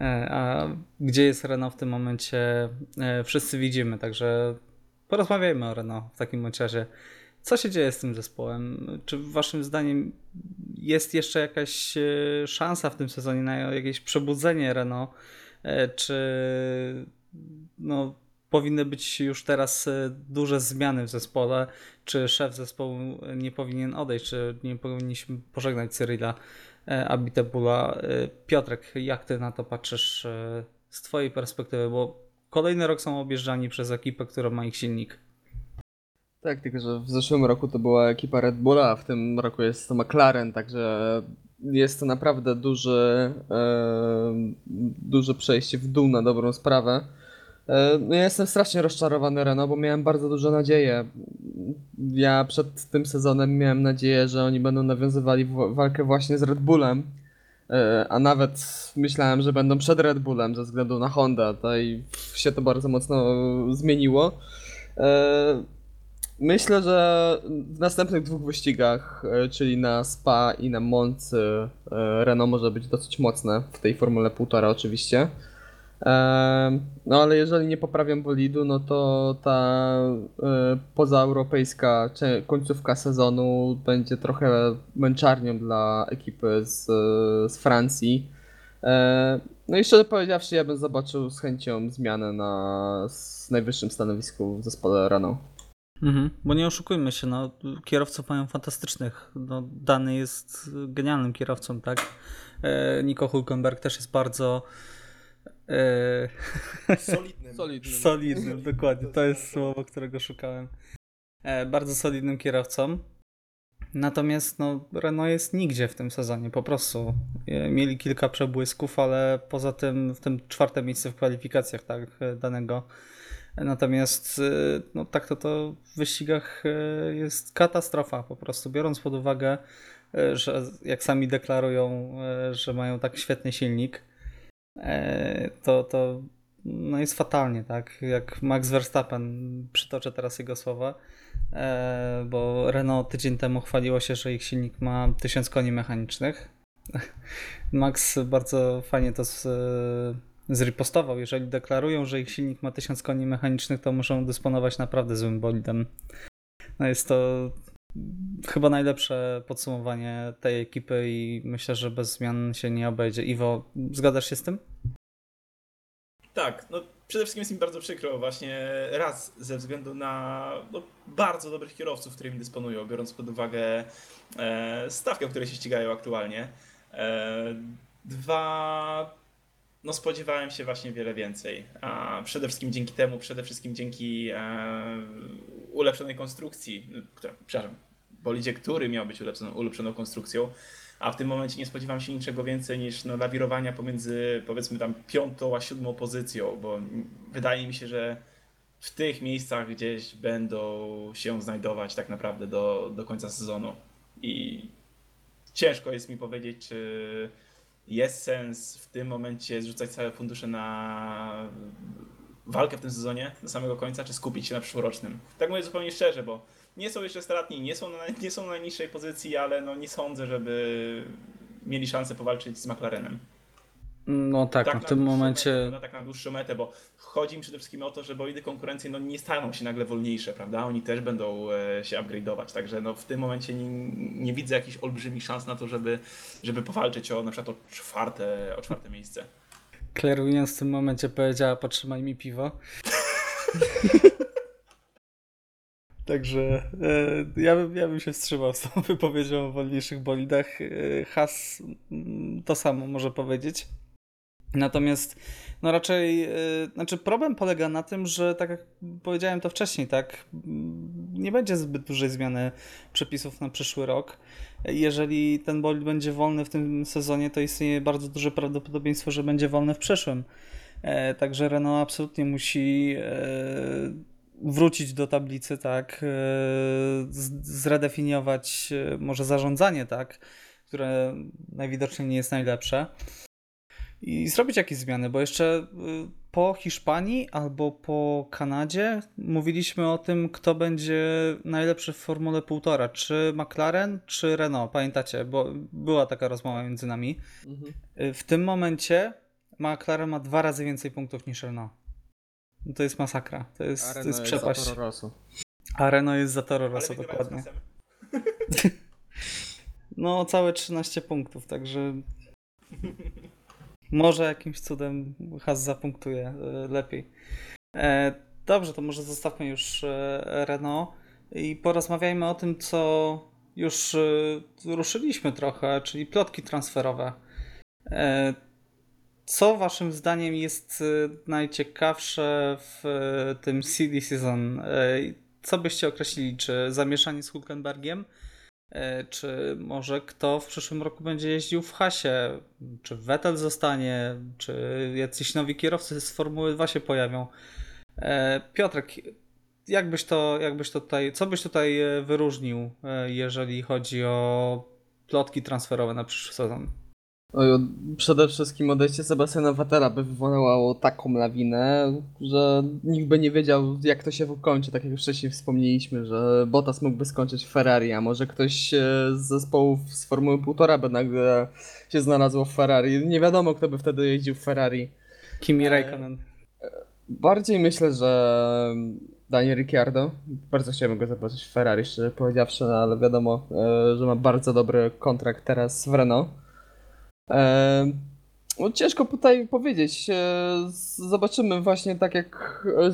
Speaker 1: E, A gdzie jest Renault w tym momencie, e, wszyscy widzimy, także porozmawiajmy o Renault w takim razie. Co się dzieje z tym zespołem? Czy waszym zdaniem jest jeszcze jakaś e, szansa w tym sezonie na jakieś przebudzenie Renault? Czy no, powinny być już teraz duże zmiany w zespole? Czy szef zespołu nie powinien odejść? Czy nie powinniśmy pożegnać Cyrila e, Abitebula? E, Piotrek, jak ty na to patrzysz e, z twojej perspektywy? Bo kolejny rok są objeżdżani przez ekipę, która ma ich silnik.
Speaker 2: Tak, tylko że w zeszłym roku to była ekipa Red Bulla, a w tym roku jest to McLaren, także jest to naprawdę duży, e, duże przejście w dół na dobrą sprawę. E, no ja jestem strasznie rozczarowany Renault, bo miałem bardzo duże nadzieje. Ja przed tym sezonem miałem nadzieję, że oni będą nawiązywali walkę właśnie z Red Bullem, e, a nawet myślałem, że będą przed Red Bullem ze względu na Honda. Tutaj się to bardzo mocno zmieniło. E, Myślę, że w następnych dwóch wyścigach, czyli na Spa i na Moncy, Renault może być dosyć mocne w tej Formule 1,5 oczywiście. No ale jeżeli nie poprawiam bolidu, no to ta e, pozaeuropejska końcówka sezonu będzie trochę męczarnią dla ekipy z, z Francji. E, No i szczerze powiedziawszy, ja bym zobaczył z chęcią zmianę na najwyższym stanowisku w zespole Renault.
Speaker 1: Mhm, bo nie oszukujmy się, no, kierowców mają fantastycznych. No, Dany jest genialnym kierowcą, tak? E, Nico Hulkenberg też jest bardzo e, [LAUGHS]
Speaker 4: Solidnym.
Speaker 2: Solidny.
Speaker 1: solidnym, [LAUGHS] dokładnie. To jest słowo, którego szukałem. E, bardzo solidnym kierowcą. Natomiast no, Renault jest nigdzie w tym sezonie, po prostu. E, Mieli kilka przebłysków, ale poza tym w tym czwarte miejsce w kwalifikacjach tak, danego. Natomiast no, tak to, to w wyścigach jest katastrofa po prostu, biorąc pod uwagę, że jak sami deklarują, że mają tak świetny silnik, to, to no jest fatalnie, tak? Jak Max Verstappen, przytoczę teraz jego słowa, e, bo Renault tydzień temu chwaliło się, że ich silnik ma 1000 koni mechanicznych. [LAUGHS] Max bardzo fajnie to z, zripostował. Jeżeli deklarują, że ich silnik ma 1000 koni mechanicznych, to muszą dysponować naprawdę złym bolidem. No jest to chyba najlepsze podsumowanie tej ekipy i myślę, że bez zmian się nie obejdzie. Iwo, zgadzasz się z tym?
Speaker 3: Tak, no przede wszystkim jest mi bardzo przykro właśnie raz ze względu na no, bardzo dobrych kierowców, którymi dysponują, biorąc pod uwagę e, stawkę, w której się ścigają aktualnie. E, dwa, no spodziewałem się właśnie wiele więcej. A przede wszystkim dzięki temu, przede wszystkim dzięki e, ulepszonej konstrukcji, która, przepraszam, bolidzie, który miał być ulepszoną, ulepszoną konstrukcją, a w tym momencie nie spodziewam się niczego więcej niż no, lawirowania pomiędzy powiedzmy tam piątą a siódmą pozycją, bo wydaje mi się, że w tych miejscach gdzieś będą się znajdować tak naprawdę do, do końca sezonu. I ciężko jest mi powiedzieć, czy jest sens w tym momencie zrzucać całe fundusze na walkę w tym sezonie do samego końca, czy skupić się na przyszłorocznym. Tak mówię zupełnie szczerze, bo nie są jeszcze stratni, nie są na, nie są na najniższej pozycji, ale no nie sądzę, żeby mieli szansę powalczyć z McLarenem.
Speaker 1: No tak, no
Speaker 3: na
Speaker 1: w tym momencie.
Speaker 3: Metę, no, tak na dłuższą metę, bo chodzi mi przede wszystkim o to, że bolidy konkurencji no, nie staną się nagle wolniejsze, prawda? Oni też będą e, się upgrade'ować, także no, w tym momencie nie, nie widzę jakichś olbrzymich szans na to, żeby, żeby powalczyć o na przykład o czwarte, o czwarte miejsce.
Speaker 1: Williams w tym momencie powiedziała: Potrzymaj mi piwo. [LAUGHS] Także e, ja, bym, ja bym się wstrzymał z tą [LAUGHS] wypowiedzią o wolniejszych bolidach. E, Has mm, to samo może powiedzieć. Natomiast no raczej, e, znaczy problem polega na tym, że tak jak powiedziałem to wcześniej, tak, mm, nie będzie zbyt dużej zmiany przepisów na przyszły rok. Jeżeli ten bolid będzie wolny w tym sezonie, to istnieje bardzo duże prawdopodobieństwo, że będzie wolny w przyszłym. E, Także Renault absolutnie musi e, wrócić do tablicy, tak, e, zredefiniować może zarządzanie, tak, które najwidoczniej nie jest najlepsze i zrobić jakieś zmiany, bo jeszcze y, po Hiszpanii albo po Kanadzie mówiliśmy o tym, kto będzie najlepszy w Formule 1,5, czy McLaren, czy Renault, pamiętacie, bo była taka rozmowa między nami.
Speaker 2: Mhm.
Speaker 1: Y, W tym momencie McLaren ma dwa razy więcej punktów niż Renault. No To jest masakra. To jest, to jest przepaść. A Renault jest za Toro Rosso, dokładnie. [LAUGHS] No, całe 13 punktów, także [LAUGHS] może jakimś cudem Has zapunktuje e, lepiej. E, Dobrze, to może zostawmy już e, Renault i porozmawiajmy o tym, co już ruszyliśmy trochę, czyli plotki transferowe. Co waszym zdaniem jest najciekawsze w tym CD season? Co byście określili? Czy zamieszanie z Hulkenbergiem? E, Czy może kto w przyszłym roku będzie jeździł w Hasie? Czy Vettel zostanie? Czy jacyś nowi kierowcy z Formuły 2 się pojawią? E, Piotrek, jak byś to, jak byś to tutaj, co byś tutaj e, wyróżnił, jeżeli chodzi o plotki transferowe na przyszły sezon?
Speaker 2: Oj, przede wszystkim odejście Sebastiana Vettela by wywołało taką lawinę, że nikt by nie wiedział jak to się ukończy, tak jak już wcześniej wspomnieliśmy, że Bottas mógłby skończyć w Ferrari, a może ktoś e, z zespołów z Formuły 1,5 by nagle się znalazło w Ferrari. Nie wiadomo kto by wtedy jeździł w Ferrari.
Speaker 1: Kimi
Speaker 2: E,
Speaker 1: Raikkonen.
Speaker 2: Bardziej myślę, że Daniel Ricciardo. Bardzo chciałbym go zobaczyć w Ferrari, szczerze powiedziawszy, ale wiadomo, e, że ma bardzo dobry kontrakt teraz w Renault. No, ciężko tutaj powiedzieć. E, Zobaczymy właśnie tak jak e,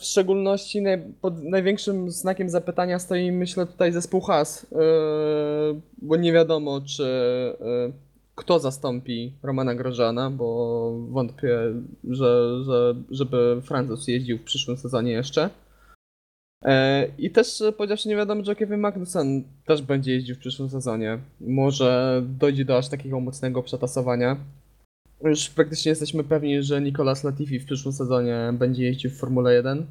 Speaker 2: w szczególności pod największym znakiem zapytania stoi myślę tutaj zespół Haas, e, bo nie wiadomo czy kto zastąpi Romana Grosjeana, bo wątpię, że, że, żeby Francuz jeździł w przyszłym sezonie jeszcze. E, I też e, powiedziawszy nie wiadomo, że Kevin Magnussen też będzie jeździł w przyszłym sezonie. Może dojdzie do aż takiego mocnego przetasowania. Już praktycznie jesteśmy pewni, że Nicolas Latifi w przyszłym sezonie będzie jeździł w Formule 1.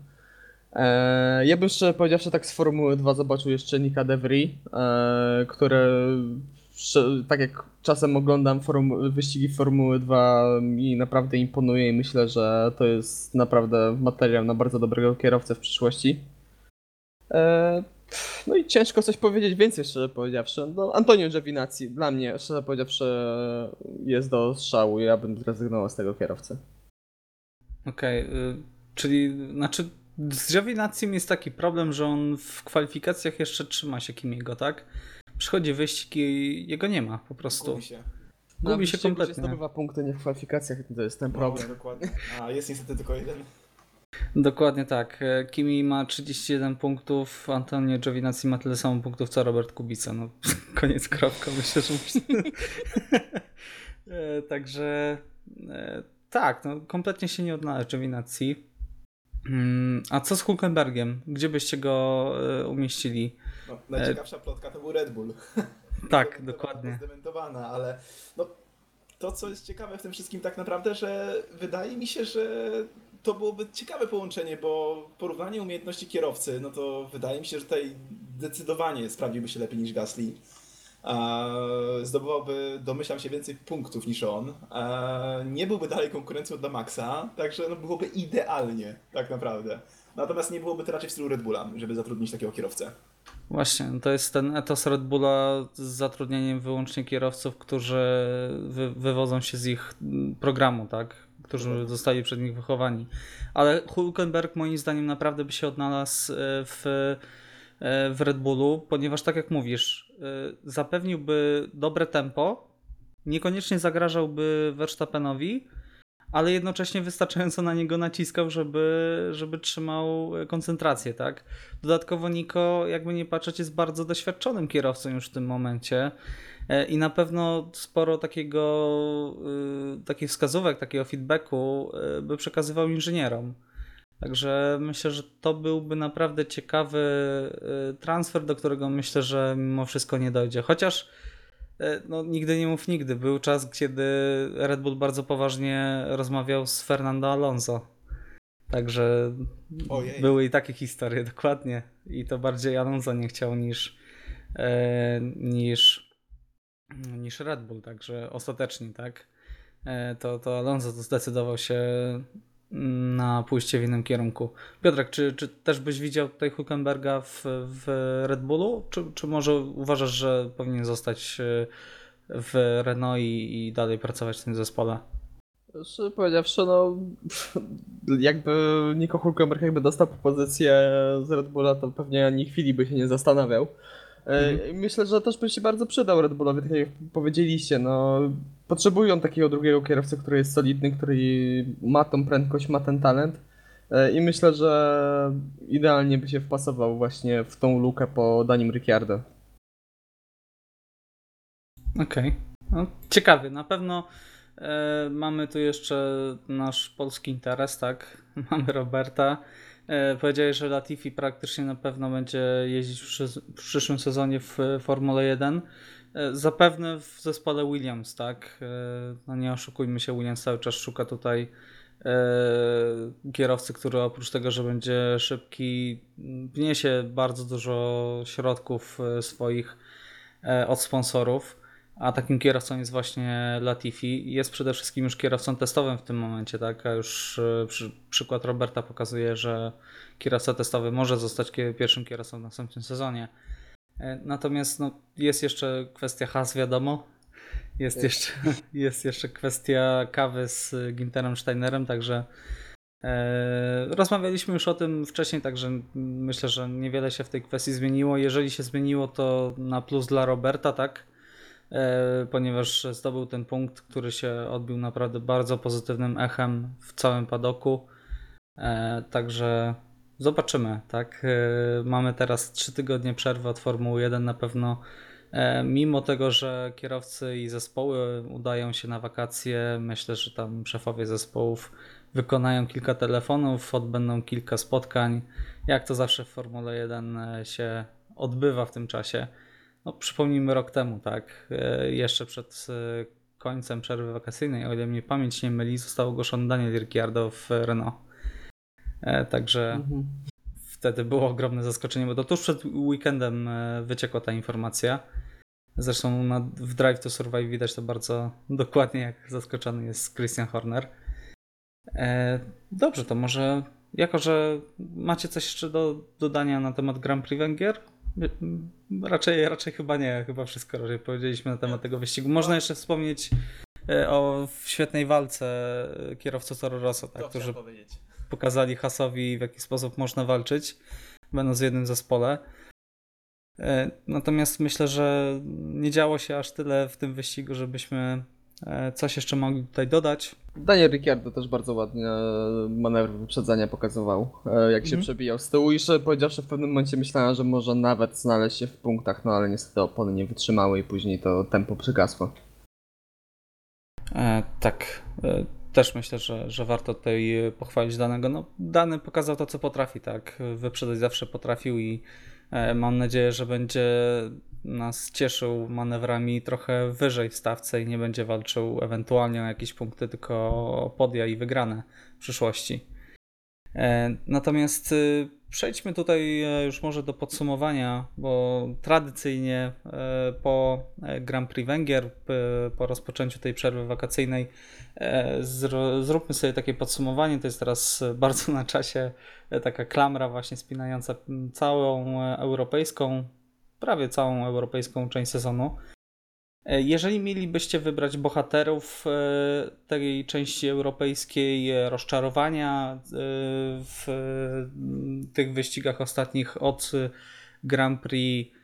Speaker 2: E, ja bym szczerze powiedziawszy tak z Formuły 2 zobaczył jeszcze Nika De Vries, e, które tak jak czasem oglądam wyścigi Formuły 2 mi naprawdę imponuje i myślę, że to jest naprawdę materiał na bardzo dobrego kierowcę w przyszłości. E, no i ciężko coś powiedzieć więcej, szczerze powiedziawszy. No, Antonio Giovinazzi dla mnie, szczerze powiedziawszy, jest do strzału i ja bym zrezygnował z tego kierowcy.
Speaker 1: Okej, y, czyli znaczy z Giovinazzi'm jest taki problem, że on w kwalifikacjach jeszcze trzyma się Kimiego, tak? Przychodzi wyścig i jego nie ma po prostu.
Speaker 3: Gubi się.
Speaker 1: Gubi się
Speaker 2: wyścigu
Speaker 1: kompletnie.
Speaker 2: zdobywa punkty nie w kwalifikacjach, to jest ten problem.
Speaker 3: No, dokładnie. A jest niestety tylko jeden.
Speaker 1: Dokładnie tak. E, Kimi ma 31 punktów, Antonio Giovinazzi ma tyle samo punktów co Robert Kubica. No, [LAUGHS] koniec kropka, myślę, że. [LAUGHS] E, Także e, tak, no, kompletnie się nie odnalazł Giovinazzi. Mm, A co z Hulkenbergiem? Gdzie byście go umieścili?
Speaker 4: No, najciekawsza plotka to był Red Bull. [LAUGHS]
Speaker 1: Tak, dokładnie.
Speaker 4: Zdementowana, ale no, to, co jest ciekawe w tym wszystkim tak naprawdę, że wydaje mi się, że to byłoby ciekawe połączenie, bo porównanie umiejętności kierowcy, no to wydaje mi się, że tutaj zdecydowanie sprawdziłby się lepiej niż Gasly. Zdobywałby, domyślam się, więcej punktów niż on. Nie byłby dalej konkurencją dla Maxa, także no, byłoby idealnie, tak naprawdę. Natomiast nie byłoby to raczej w stylu Red Bulla, żeby zatrudnić takiego kierowcę.
Speaker 1: Właśnie, to jest ten etos Red Bulla z zatrudnieniem wyłącznie kierowców, którzy wy, wywodzą się z ich programu, tak? Którzy zostali przed nich wychowani. Ale Hulkenberg moim zdaniem naprawdę by się odnalazł e, w, e, w Red Bullu, ponieważ tak jak mówisz, e, zapewniłby dobre tempo, niekoniecznie zagrażałby Verstappenowi, ale jednocześnie wystarczająco na niego naciskał, żeby, żeby trzymał koncentrację, tak? Dodatkowo Niko, jakby nie patrzeć, jest bardzo doświadczonym kierowcą już w tym momencie i na pewno sporo takiego, y, takich wskazówek, takiego feedbacku y, by przekazywał inżynierom. Także myślę, że to byłby naprawdę ciekawy y, transfer, do którego myślę, że mimo wszystko nie dojdzie. Chociaż e, no, nigdy nie mów nigdy. Był czas, kiedy Red Bull bardzo poważnie rozmawiał z Fernando Alonso. Także
Speaker 4: Ojej.
Speaker 1: były i takie historie, dokładnie. I to bardziej Alonso nie chciał niż, e, niż, niż Red Bull, także ostatecznie, tak. E, to, to Alonso to zdecydował się na pójście w innym kierunku. Piotrek, czy, czy też byś widział tutaj Hulkenberga w, w Red Bullu? Czy, czy może uważasz, że powinien zostać e, w Renault i, i dalej pracować w tym zespole?
Speaker 2: Szczerze powiedziawszy, no [LAUGHS] jakby Nico Hulkenberg jakby dostał propozycję z Red Bulla, to pewnie ani chwili by się nie zastanawiał. E, i Myślę, że też by się bardzo przydał Red Bullowi, tak jak powiedzieliście, no potrzebują takiego drugiego kierowcy, który jest solidny, który ma tą prędkość, ma ten talent E, i myślę, że idealnie by się wpasował właśnie w tą lukę po Danim Ricciardo.
Speaker 1: Okej. No, ciekawie, na pewno e, mamy tu jeszcze nasz polski interes, tak? [LAUGHS] Mamy Roberta. E, powiedziałeś, że Latifi praktycznie na pewno będzie jeździć w, przysz- w przyszłym sezonie w e, Formule 1. E, zapewne w zespole Williams, tak? No nie oszukujmy się, Williams cały czas szuka tutaj kierowcy, który oprócz tego, że będzie szybki, wniesie bardzo dużo środków swoich od sponsorów. A takim kierowcą jest właśnie Latifi. Jest przede wszystkim już kierowcą testowym w tym momencie, tak? A już e, przy, przykład Roberta pokazuje, że kierowca testowy może zostać pierwszym kierowcą w następnym sezonie. E, Natomiast no, jest jeszcze kwestia has, wiadomo. Jest jeszcze, [LAUGHS] jest jeszcze kwestia kawy z Ginterem Steinerem, także e, rozmawialiśmy już o tym wcześniej, także myślę, że niewiele się w tej kwestii zmieniło. Jeżeli się zmieniło, to na plus dla Roberta, tak? E, ponieważ zdobył ten punkt, który się odbił naprawdę bardzo pozytywnym echem w całym padoku. E, Także zobaczymy, tak? E, Mamy teraz 3 tygodnie przerwy od Formuły 1 na pewno. Mimo tego, że kierowcy i zespoły udają się na wakacje, myślę, że tam szefowie zespołów wykonają kilka telefonów, odbędą kilka spotkań, jak to zawsze w Formule 1 e, się odbywa w tym czasie. No, przypomnijmy rok temu, tak? E, Jeszcze przed e, końcem przerwy wakacyjnej, o ile mnie pamięć nie myli, został ogłoszony Daniel Ricciardo w Renault. E, Także
Speaker 2: Mhm.
Speaker 1: wtedy było ogromne zaskoczenie, bo to tuż przed weekendem wyciekła ta informacja. Zresztą na, w Drive to Survive widać to bardzo [LAUGHS] dokładnie, jak zaskoczony jest Christian Horner. E, dobrze, to może jako, że macie coś jeszcze do dodania na temat Grand Prix Węgier? Raczej, raczej chyba nie, chyba wszystko raczej powiedzieliśmy na temat tego wyścigu. Można jeszcze wspomnieć e, o świetnej walce e, kierowców Toro Rosso, tak,
Speaker 3: to
Speaker 1: którzy pokazali Hasowi w jaki sposób można walczyć, będąc w jednym zespole. E, Natomiast myślę, że nie działo się aż tyle w tym wyścigu, żebyśmy coś jeszcze mogli tutaj dodać.
Speaker 2: Daniel Ricciardo też bardzo ładnie manewr wyprzedzania pokazywał, e, jak się
Speaker 1: Mhm.
Speaker 2: przebijał z tyłu i szczerze powiedziawszy w pewnym momencie myślałem, że może nawet znaleźć się w punktach, no ale niestety opony nie wytrzymały i później to tempo przygasło.
Speaker 1: E, tak, e, też myślę, że, że warto tutaj e, pochwalić danego. No, dany pokazał to, co potrafi, tak. Wyprzedać zawsze potrafił i e, mam nadzieję, że będzie nas cieszył manewrami trochę wyżej w stawce i nie będzie walczył ewentualnie o jakieś punkty, tylko o podia i wygrane w przyszłości. E, Natomiast y, przejdźmy tutaj e, już może do podsumowania, bo tradycyjnie e, po Grand Prix Węgier, po rozpoczęciu tej przerwy wakacyjnej, zróbmy sobie takie podsumowanie. To jest teraz bardzo na czasie taka klamra właśnie spinająca całą europejską, prawie całą europejską część sezonu. E, Jeżeli mielibyście wybrać bohaterów e, tej części europejskiej e, rozczarowania w tych wyścigach ostatnich od Grand Prix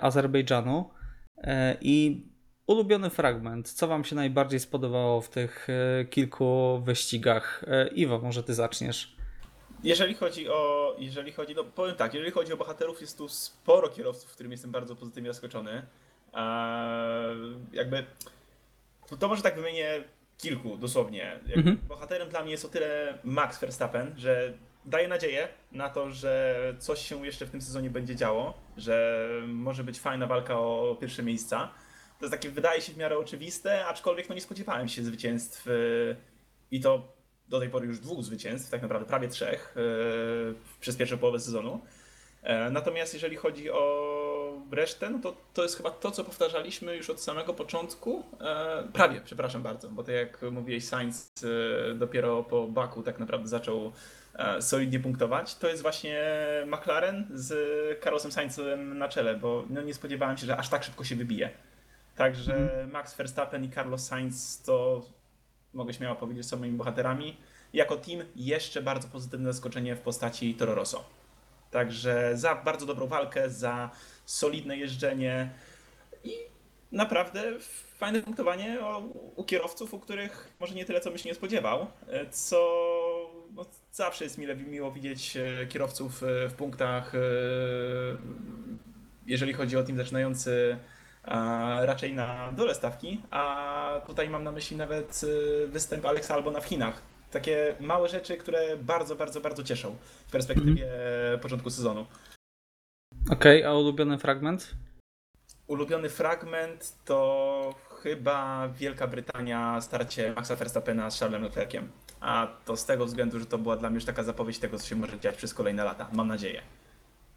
Speaker 1: Azerbejdżanu i ulubiony fragment, co Wam się najbardziej spodobało w tych kilku wyścigach? Iwo, może Ty zaczniesz.
Speaker 3: Jeżeli chodzi o, jeżeli chodzi, no powiem tak, jeżeli chodzi o bohaterów, jest tu sporo kierowców, którym jestem bardzo pozytywnie zaskoczony. Eee, jakby, to, to może tak wymienię kilku dosłownie.
Speaker 1: Mhm.
Speaker 3: Bohaterem dla mnie jest o tyle Max Verstappen, że daje nadzieję na to, że coś się jeszcze w tym sezonie będzie działo, że może być fajna walka o pierwsze miejsca. To jest takie, wydaje się w miarę oczywiste, aczkolwiek no nie spodziewałem się zwycięstw yy, i to do tej pory już dwóch zwycięstw, tak naprawdę prawie trzech yy, przez pierwszą połowę sezonu. E, Natomiast jeżeli chodzi o resztę, no to, to jest chyba to, co powtarzaliśmy już od samego początku. E, prawie, przepraszam bardzo, bo tak jak mówiłeś, Sainz e, dopiero po Baku tak naprawdę zaczął e, solidnie punktować. To jest właśnie McLaren z Carlosem Sainzem na czele, bo no, nie spodziewałem się, że aż tak szybko się wybije. Także Max Verstappen i Carlos Sainz to mogę śmiało powiedzieć, są moimi bohaterami. Jako team jeszcze bardzo pozytywne zaskoczenie w postaci Toro Rosso. Także za bardzo dobrą walkę, za solidne jeżdżenie i naprawdę fajne punktowanie u kierowców, u których może nie tyle co bym się nie spodziewał, co no, zawsze jest mile, miło widzieć e, kierowców e, w punktach, e, jeżeli chodzi o team zaczynający raczej na dole stawki, a tutaj mam na myśli nawet e, występ Alexa Albona w Chinach. Takie małe rzeczy, które bardzo, bardzo, bardzo cieszą w perspektywie początku sezonu.
Speaker 1: Okej, a ulubiony fragment?
Speaker 3: Ulubiony fragment to chyba Wielka Brytania, starcie Maxa Verstappena z Charlesem Leclerciem. A to z tego względu, że to była dla mnie już taka zapowiedź tego, co się może dziać przez kolejne lata. Mam nadzieję.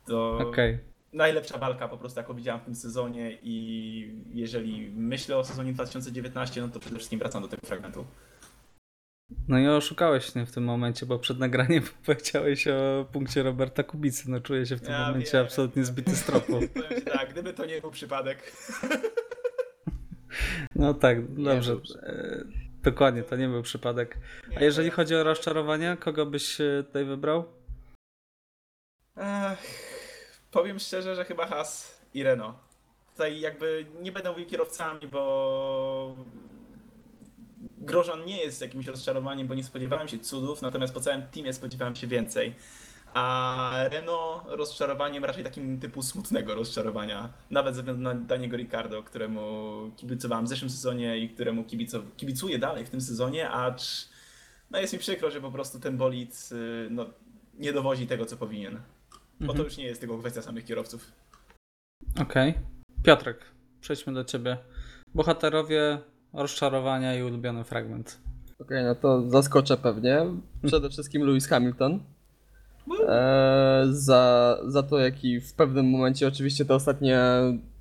Speaker 3: To
Speaker 1: Okej.
Speaker 3: Najlepsza walka po prostu, jaką widziałam w tym sezonie i jeżeli myślę o sezonie 2019, no to przede wszystkim wracam do tego fragmentu.
Speaker 1: No i oszukałeś mnie w tym momencie, bo przed nagraniem [LAUGHS] powiedziałeś o punkcie Roberta Kubicy. No czuję się w tym
Speaker 3: Ja
Speaker 1: momencie
Speaker 3: wiem.
Speaker 1: absolutnie zbyty z tropu. [LAUGHS]
Speaker 3: Tak, gdyby to nie był przypadek. [LAUGHS]
Speaker 1: No tak, dobrze. E, dokładnie, to nie był przypadek. A jeżeli chodzi o rozczarowania, kogo byś e, tutaj wybrał?
Speaker 3: Ech, powiem szczerze, że chyba Has i Renault. Tutaj jakby nie będę mówił kierowcami, bo Grożan nie jest jakimś rozczarowaniem, bo nie spodziewałem się cudów, natomiast po całym teamie spodziewałem się więcej. A Renault rozczarowaniem raczej takim typu smutnego rozczarowania, nawet ze względu na Daniego Ricardo, któremu kibicowałem w zeszłym sezonie i któremu kibico, kibicuję dalej w tym sezonie, acz no jest mi przykro, że po prostu ten bolid y, no, nie dowozi tego, co powinien. Bo to
Speaker 1: Mhm.
Speaker 3: już nie jest tylko kwestia samych kierowców.
Speaker 1: Okej. Piotrek, przejdźmy do ciebie. Bohaterowie, rozczarowania i ulubiony fragment.
Speaker 2: Okej, no to zaskoczę pewnie. Przede wszystkim Lewis Hamilton. E, za, za to, jaki w pewnym momencie, oczywiście te ostatnie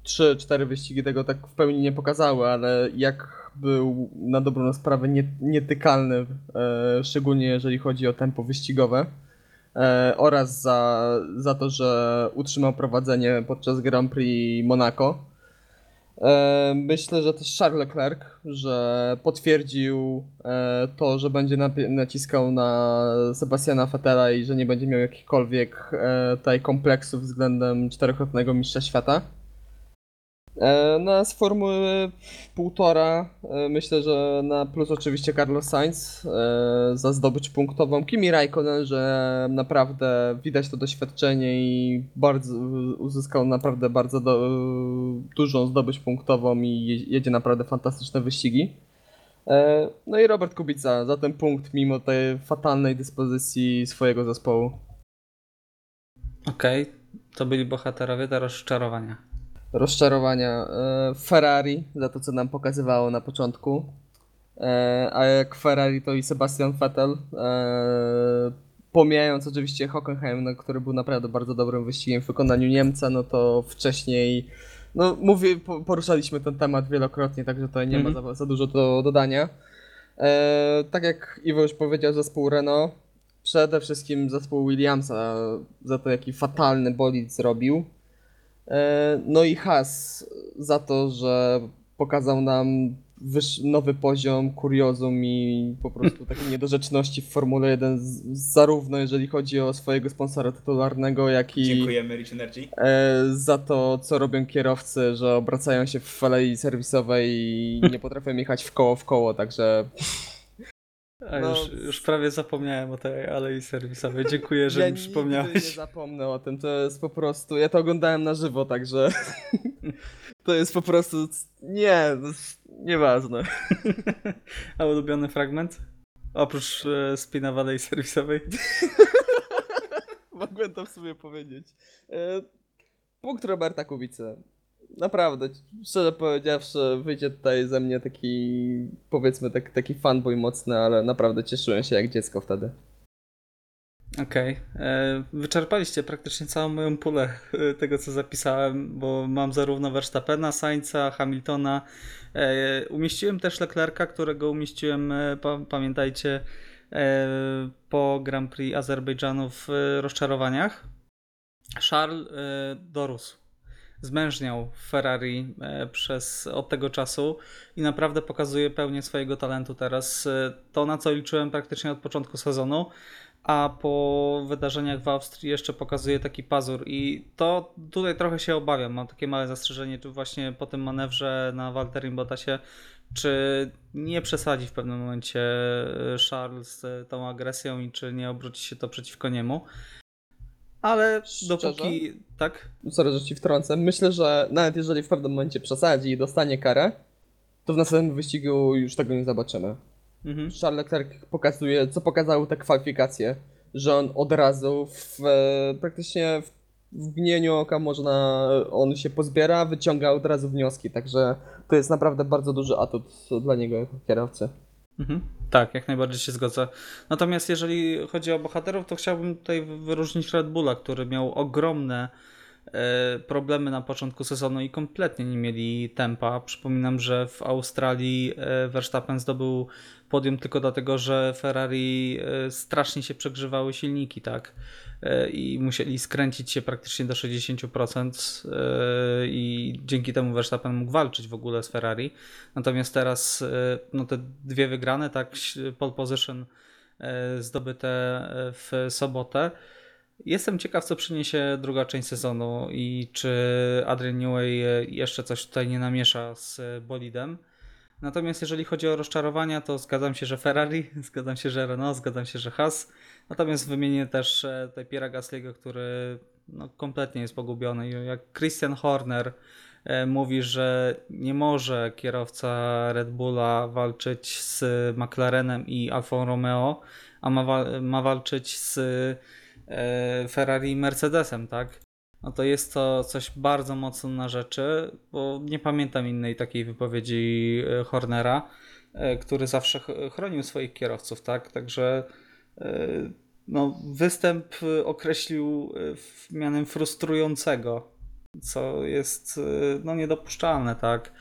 Speaker 2: 3-4 wyścigi tego tak w pełni nie pokazały, ale jak był na dobrą sprawę nie, nietykalny, e, szczególnie jeżeli chodzi o tempo wyścigowe. E, oraz za, za to, że utrzymał prowadzenie podczas Grand Prix Monaco. E, Myślę, że też Charles Leclerc, że potwierdził e, to, że będzie naciskał na Sebastiana Vettela i że nie będzie miał jakichkolwiek tutaj kompleksów względem czterokrotnego mistrza świata. No z formuły półtora e, myślę, że na plus oczywiście Carlos Sainz e, za zdobycz punktową. Kimi Raikkonen, że naprawdę widać to doświadczenie i bardzo uzyskał naprawdę bardzo do, dużą zdobycz punktową i je- jedzie naprawdę fantastyczne wyścigi. No i Robert Kubica za ten punkt mimo tej fatalnej dyspozycji swojego zespołu.
Speaker 1: Okej, to byli bohaterowie, te rozczarowania.
Speaker 2: Rozczarowania e, Ferrari za to, co nam pokazywało na początku. E, A jak Ferrari to i Sebastian Vettel. e, Pomijając oczywiście Hockenheim, no, który był naprawdę bardzo dobrym wyścigiem w wykonaniu Niemca, no to wcześniej, no mówię, po- poruszaliśmy ten temat wielokrotnie, także tutaj nie
Speaker 1: Mhm.
Speaker 2: ma za, za dużo do dodania. E, tak jak Iwo już powiedział, zespół Renault, przede wszystkim zespół Williamsa za to, jaki fatalny bolid zrobił. E, No i Has za to, że pokazał nam nowy poziom kuriozum i po prostu takiej [LAUGHS] niedorzeczności w Formule 1, z, zarówno jeżeli chodzi o swojego sponsora tytularnego, jak i
Speaker 3: Dziękujemy Rich Energy.
Speaker 2: e, za to, co robią kierowcy, że obracają się w alei serwisowej i nie potrafią jechać w koło w koło, także
Speaker 1: A
Speaker 2: No,
Speaker 1: już, już prawie zapomniałem o tej alei serwisowej. Dziękuję, że
Speaker 2: ja
Speaker 1: mi
Speaker 2: nigdy nie
Speaker 1: przypomniałeś.
Speaker 2: zapomnę o tym, to jest po prostu, ja to oglądałem na żywo, także [LAUGHS] to jest po prostu, nie, nieważne. [LAUGHS]
Speaker 1: A ulubiony fragment? Oprócz e, spina w alei serwisowej. [LAUGHS]
Speaker 2: Mogłem to w sumie powiedzieć. E, Punkt Roberta Kubicy. Naprawdę, szczerze powiedziawszy, wyjdzie tutaj ze mnie taki, powiedzmy, tak, taki fanboy mocny, ale naprawdę cieszyłem się jak dziecko wtedy.
Speaker 1: Okej. E, Wyczerpaliście praktycznie całą moją pulę e, tego, co zapisałem, bo mam zarówno Verstappena, Sainza, Hamiltona. E, Umieściłem też Leclerca, którego umieściłem, pa- pamiętajcie, po Grand Prix Azerbejdżanu w rozczarowaniach. Charles dorósł. Zmężniał w Ferrari e, przez, od tego czasu i naprawdę pokazuje pełnię swojego talentu teraz. E, to, na co liczyłem praktycznie od początku sezonu, a po wydarzeniach w Austrii jeszcze pokazuje taki pazur i to tutaj trochę się obawiam. Mam takie małe zastrzeżenie, czy właśnie po tym manewrze na Walterim Bottasie, czy nie przesadzi w pewnym momencie e, Charles tą agresją i czy nie obróci się to przeciwko niemu. Ale dopóki. Tak?
Speaker 2: Sorry, że ci wtrącę. Myślę, że nawet jeżeli w pewnym momencie przesadzi i dostanie karę, to w następnym wyścigu już tego nie zobaczymy.
Speaker 1: Mhm.
Speaker 2: Charles Leclerc pokazuje, co pokazały te kwalifikacje, że on od razu w, e, praktycznie w, w gnieniu oka można, on się pozbiera, wyciąga od razu wnioski, także to jest naprawdę bardzo duży atut dla niego jako kierowcy.
Speaker 1: Mhm. Tak, jak najbardziej się zgodzę. Natomiast jeżeli chodzi o bohaterów, to chciałbym tutaj wyróżnić Red Bulla, który miał ogromne problemy na początku sezonu i kompletnie nie mieli tempa. Przypominam, że w Australii e, Verstappen zdobył podium tylko dlatego, że Ferrari e, strasznie się przegrzewały silniki, tak? E, I musieli skręcić się praktycznie do 60% e, i dzięki temu Verstappen mógł walczyć w ogóle z Ferrari. Natomiast teraz no te dwie wygrane, tak, pole position zdobyte w sobotę. Jestem ciekaw, co przyniesie druga część sezonu i czy Adrian Newey jeszcze coś tutaj nie namiesza z bolidem. Natomiast jeżeli chodzi o rozczarowania, to zgadzam się, że Ferrari, [LAUGHS] zgadzam się, że Renault, zgadzam się, że Haas. Natomiast wymienię też e, tutaj Piera Gasly'ego, który no, kompletnie jest pogubiony. Jak Christian Horner e, mówi, że nie może kierowca Red Bulla walczyć z McLarenem i Alfa Romeo, a ma, wa ma walczyć z Ferrari i Mercedesem, tak? no to jest to coś bardzo mocno na rzeczy, bo nie pamiętam innej takiej wypowiedzi e, Hornera, e, który zawsze chronił swoich kierowców, tak? Także e, no, występ określił mianem frustrującego, co jest no, niedopuszczalne, tak?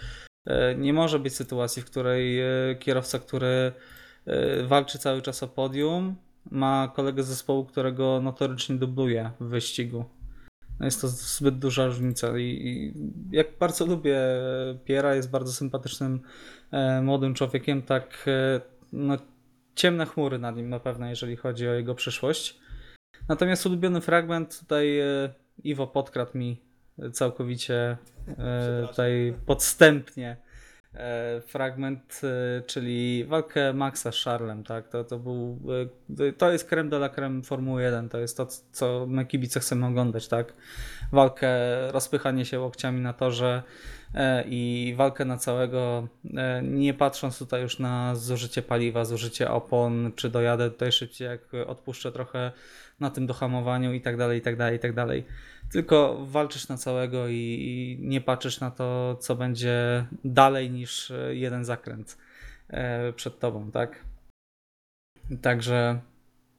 Speaker 1: Nie może być sytuacji, w której kierowca, który walczy cały czas o podium, ma kolegę zespołu, którego notorycznie dubluje w wyścigu. No jest to zbyt duża różnica i, i jak bardzo lubię Piera, jest bardzo sympatycznym e, młodym człowiekiem, tak e, no, ciemne chmury nad nim na pewno, jeżeli chodzi o jego przyszłość. Natomiast ulubiony fragment tutaj e, Iwo podkradł mi całkowicie e, tutaj podstępnie fragment, e, czyli walkę Maxa z Charlem, tak? To, to był, e, to jest creme de la creme Formuły 1, to jest to, co my kibice chcemy oglądać, tak? Walkę, rozpychanie się łokciami na torze i walkę na całego, nie patrząc tutaj już na zużycie paliwa, zużycie opon, czy dojadę tutaj szybciej, jak odpuszczę trochę na tym dohamowaniu i tak dalej, i tak dalej, i tak dalej tylko walczysz na całego i, i nie patrzysz na to, co będzie dalej niż e, jeden zakręt e, przed tobą, tak? Także,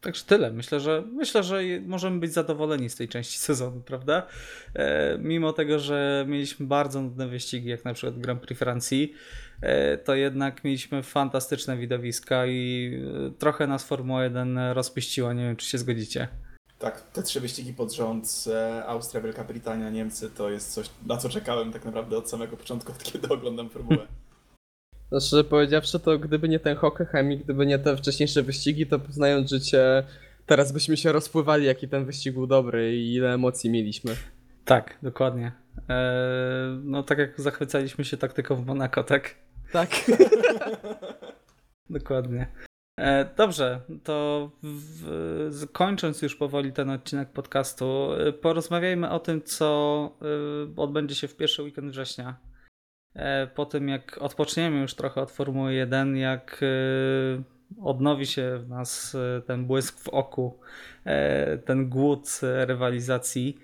Speaker 1: także tyle. Myślę, że myślę, że możemy być zadowoleni z tej części [LAUGHS] sezonu, prawda? E, mimo tego, że mieliśmy bardzo nudne wyścigi, jak na przykład Grand Prix Francji, to jednak mieliśmy fantastyczne widowiska i trochę nas Formuła 1 rozpiściła. Nie wiem, czy się zgodzicie.
Speaker 4: Tak, te trzy wyścigi pod rząd, e, Austria, Wielka Brytania, Niemcy, to jest coś, na co czekałem tak naprawdę od samego początku, od kiedy oglądam formułę.
Speaker 2: No szczerze powiedziawszy, to gdyby nie ten Hockenheim gdyby nie te wcześniejsze wyścigi, to poznając życie, teraz byśmy się rozpływali, jaki ten wyścig był dobry i ile emocji mieliśmy.
Speaker 1: Tak, dokładnie. Eee, no tak jak zachwycaliśmy się taktyką w Monaco, tak?
Speaker 2: Tak. [LAUGHS]
Speaker 1: dokładnie. E, dobrze, to w, kończąc już powoli ten odcinek podcastu, e, porozmawiajmy o tym, co e, odbędzie się w pierwszy weekend września. Po tym, jak odpoczniemy już trochę od Formuły 1, jak odnowi się w nas ten błysk w oku, ten głód rywalizacji,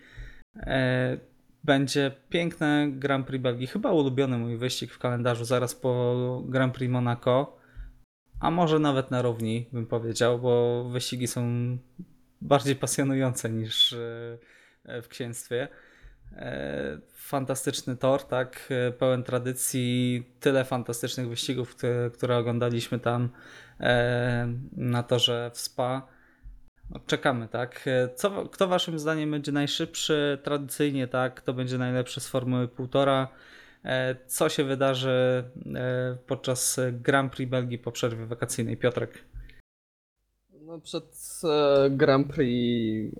Speaker 1: będzie piękne Grand Prix Belgii. Chyba ulubiony mój wyścig w kalendarzu zaraz po Grand Prix Monaco a może nawet na równi, bym powiedział, bo wyścigi są bardziej pasjonujące niż e, w księstwie. E, fantastyczny tor, tak, e, pełen tradycji, tyle fantastycznych wyścigów, które, oglądaliśmy tam na torze w Spa. czekamy, tak? Co, kto waszym zdaniem będzie najszybszy tradycyjnie, tak? Kto będzie najlepszy z Formuły 1,5? E, Co się wydarzy e, podczas Grand Prix Belgii po przerwie wakacyjnej? Piotrek.
Speaker 2: No, przed e, Grand Prix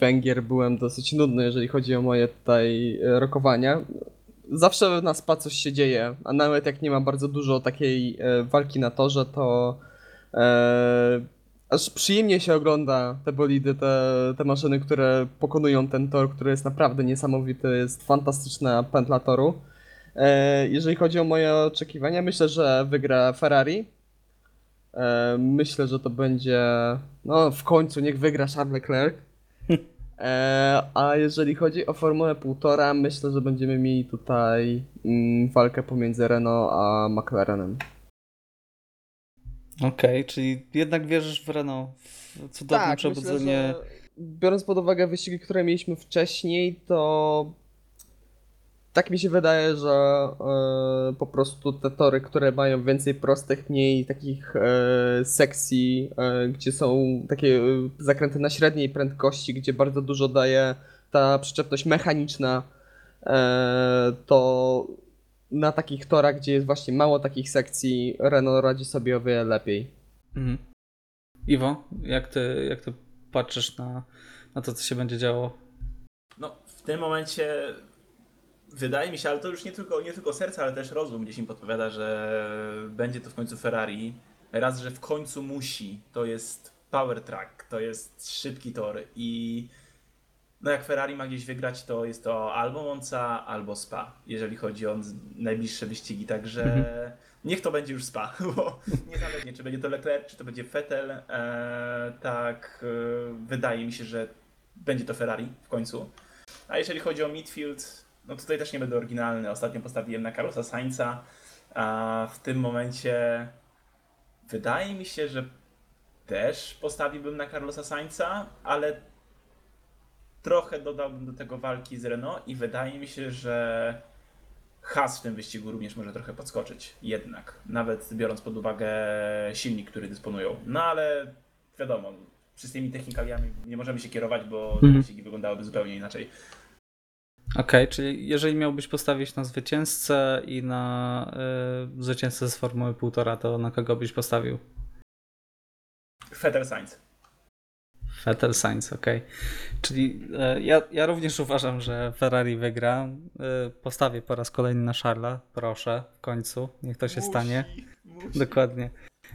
Speaker 2: Węgier byłem dosyć nudny, jeżeli chodzi o moje tutaj rokowania. Zawsze na SPA coś się dzieje, a nawet jak nie ma bardzo dużo takiej walki na torze, to aż przyjemnie się ogląda te bolidy, te, te maszyny, które pokonują ten tor, który jest naprawdę niesamowity, jest fantastyczna pętla toru. E, jeżeli chodzi o moje oczekiwania, myślę, że wygra Ferrari. E, Myślę, że to będzie. No, w końcu niech wygra Charles Leclerc. [LAUGHS] E, a jeżeli chodzi o Formułę 1,5, myślę, że będziemy mieli tutaj mm, walkę pomiędzy Renault a McLarenem.
Speaker 1: Okej, czyli jednak wierzysz w Renault, w cudowne przebudzenie.
Speaker 2: Tak, myślę, że biorąc pod uwagę wyścigi, które mieliśmy wcześniej, to tak mi się wydaje, że e, po prostu te tory, które mają więcej prostych, mniej takich e, sekcji, e, gdzie są takie zakręty na średniej prędkości, gdzie bardzo dużo daje ta przyczepność mechaniczna, to na takich torach, gdzie jest właśnie mało takich sekcji, Renault radzi sobie o wiele lepiej.
Speaker 1: Mhm. Iwo, jak ty, jak ty patrzysz na, na to, co się będzie działo?
Speaker 3: No, w tym momencie wydaje mi się, ale to już nie tylko, nie tylko serce, ale też rozum gdzieś mi podpowiada, że będzie to w końcu Ferrari. Raz, że w końcu musi. To jest power track, to jest szybki tor i no jak Ferrari ma gdzieś wygrać, to jest to albo Monza, albo Spa, jeżeli chodzi o najbliższe wyścigi. Także
Speaker 1: Mhm.
Speaker 3: niech to będzie już Spa, [LAUGHS] bo niezależnie czy będzie to Leclerc, czy to będzie Vettel, e, tak e, wydaje mi się, że będzie to Ferrari w końcu. A jeżeli chodzi o midfield, no tutaj też nie będę oryginalny. Ostatnio postawiłem na Carlosa Sainza, a w tym momencie wydaje mi się, że też postawiłbym na Carlosa Sainza, ale trochę dodałbym do tego walki z Renault i wydaje mi się, że Haas w tym wyścigu również może trochę podskoczyć. Jednak, nawet biorąc pod uwagę silnik, który dysponują. No ale wiadomo, tymi technikaliami nie możemy się kierować, bo
Speaker 1: Mhm.
Speaker 3: wyścigi wyglądałyby zupełnie inaczej.
Speaker 1: Okej, czyli jeżeli miałbyś postawić na zwycięzcę i na y, zwycięzcę z Formuły 1,5, to na kogo byś postawił?
Speaker 3: Vettel Sainz.
Speaker 1: Vettel Sainz, okej. Czyli e, ja, ja również uważam, że Ferrari wygra. E, Postawię po raz kolejny na Charlesa, proszę, w końcu, niech to się stanie.
Speaker 3: Musi.
Speaker 1: Dokładnie.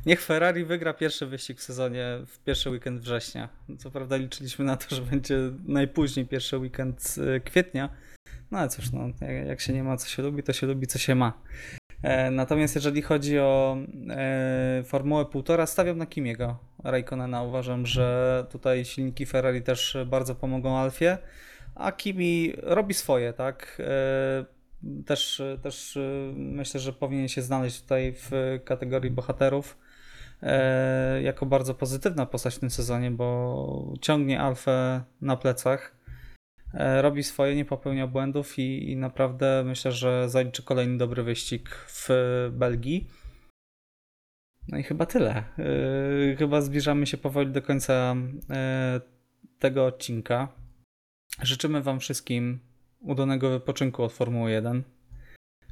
Speaker 1: Niech Ferrari wygra pierwszy wyścig w sezonie w pierwszy weekend września. Co prawda liczyliśmy na to, że będzie najpóźniej pierwszy weekend e, kwietnia. No ale cóż, no, jak- jak się nie ma co się lubi, to się lubi co się ma. E, Natomiast jeżeli chodzi o e, Formułę 1,5, stawiam na Kimiego Raikkonena. Uważam, że tutaj silniki Ferrari też bardzo pomogą Alfie, a Kimi robi swoje, tak? E, Też, też myślę, że powinien się znaleźć tutaj w kategorii bohaterów jako bardzo pozytywna postać w tym sezonie, bo ciągnie Alfę na plecach, robi swoje, nie popełnia błędów i, i naprawdę myślę, że zaliczy kolejny dobry wyścig w Belgii. No i chyba tyle. E, Chyba zbliżamy się powoli do końca e, tego odcinka. Życzymy Wam wszystkim udanego wypoczynku od Formuły 1.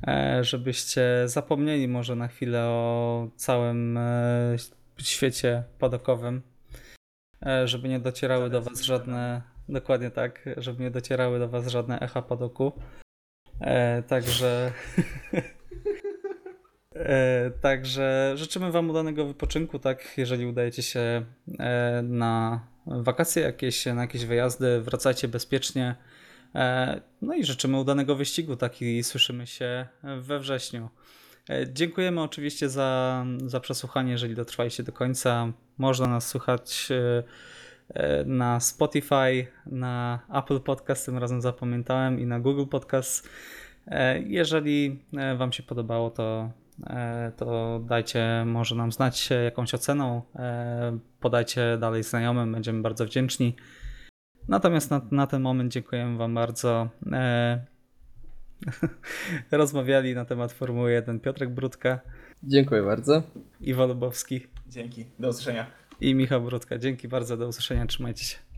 Speaker 1: E, Żebyście zapomnieli może na chwilę o całym e, świecie padokowym. E, Żeby nie docierały do Was żadne. Dokładnie tak, żeby nie docierały do Was żadne echa padoku. E, Także. [LAUGHS] E, Także życzymy Wam udanego wypoczynku, tak, jeżeli udajecie się e, na wakacje jakieś, na jakieś wyjazdy, wracajcie bezpiecznie. E, No i życzymy udanego wyścigu, tak, i słyszymy się we wrześniu. E, Dziękujemy oczywiście za, za przesłuchanie, jeżeli dotrwaliście do końca. Można nas słuchać e, na Spotify, na Apple Podcast, tym razem zapamiętałem, i na Google Podcast. E, Jeżeli e, Wam się podobało, to, e, to dajcie może nam znać e, jakąś oceną, e, podajcie dalej znajomym, będziemy bardzo wdzięczni. Natomiast na, na ten moment dziękujemy Wam bardzo. E, [LAUGHS] Rozmawiali na temat Formuły 1 Piotrek Brudka,
Speaker 2: Dziękuję bardzo.
Speaker 1: Iwo Lubowski.
Speaker 3: Dzięki. Do usłyszenia.
Speaker 1: I Michał Brudka. Dzięki bardzo, do usłyszenia, trzymajcie się.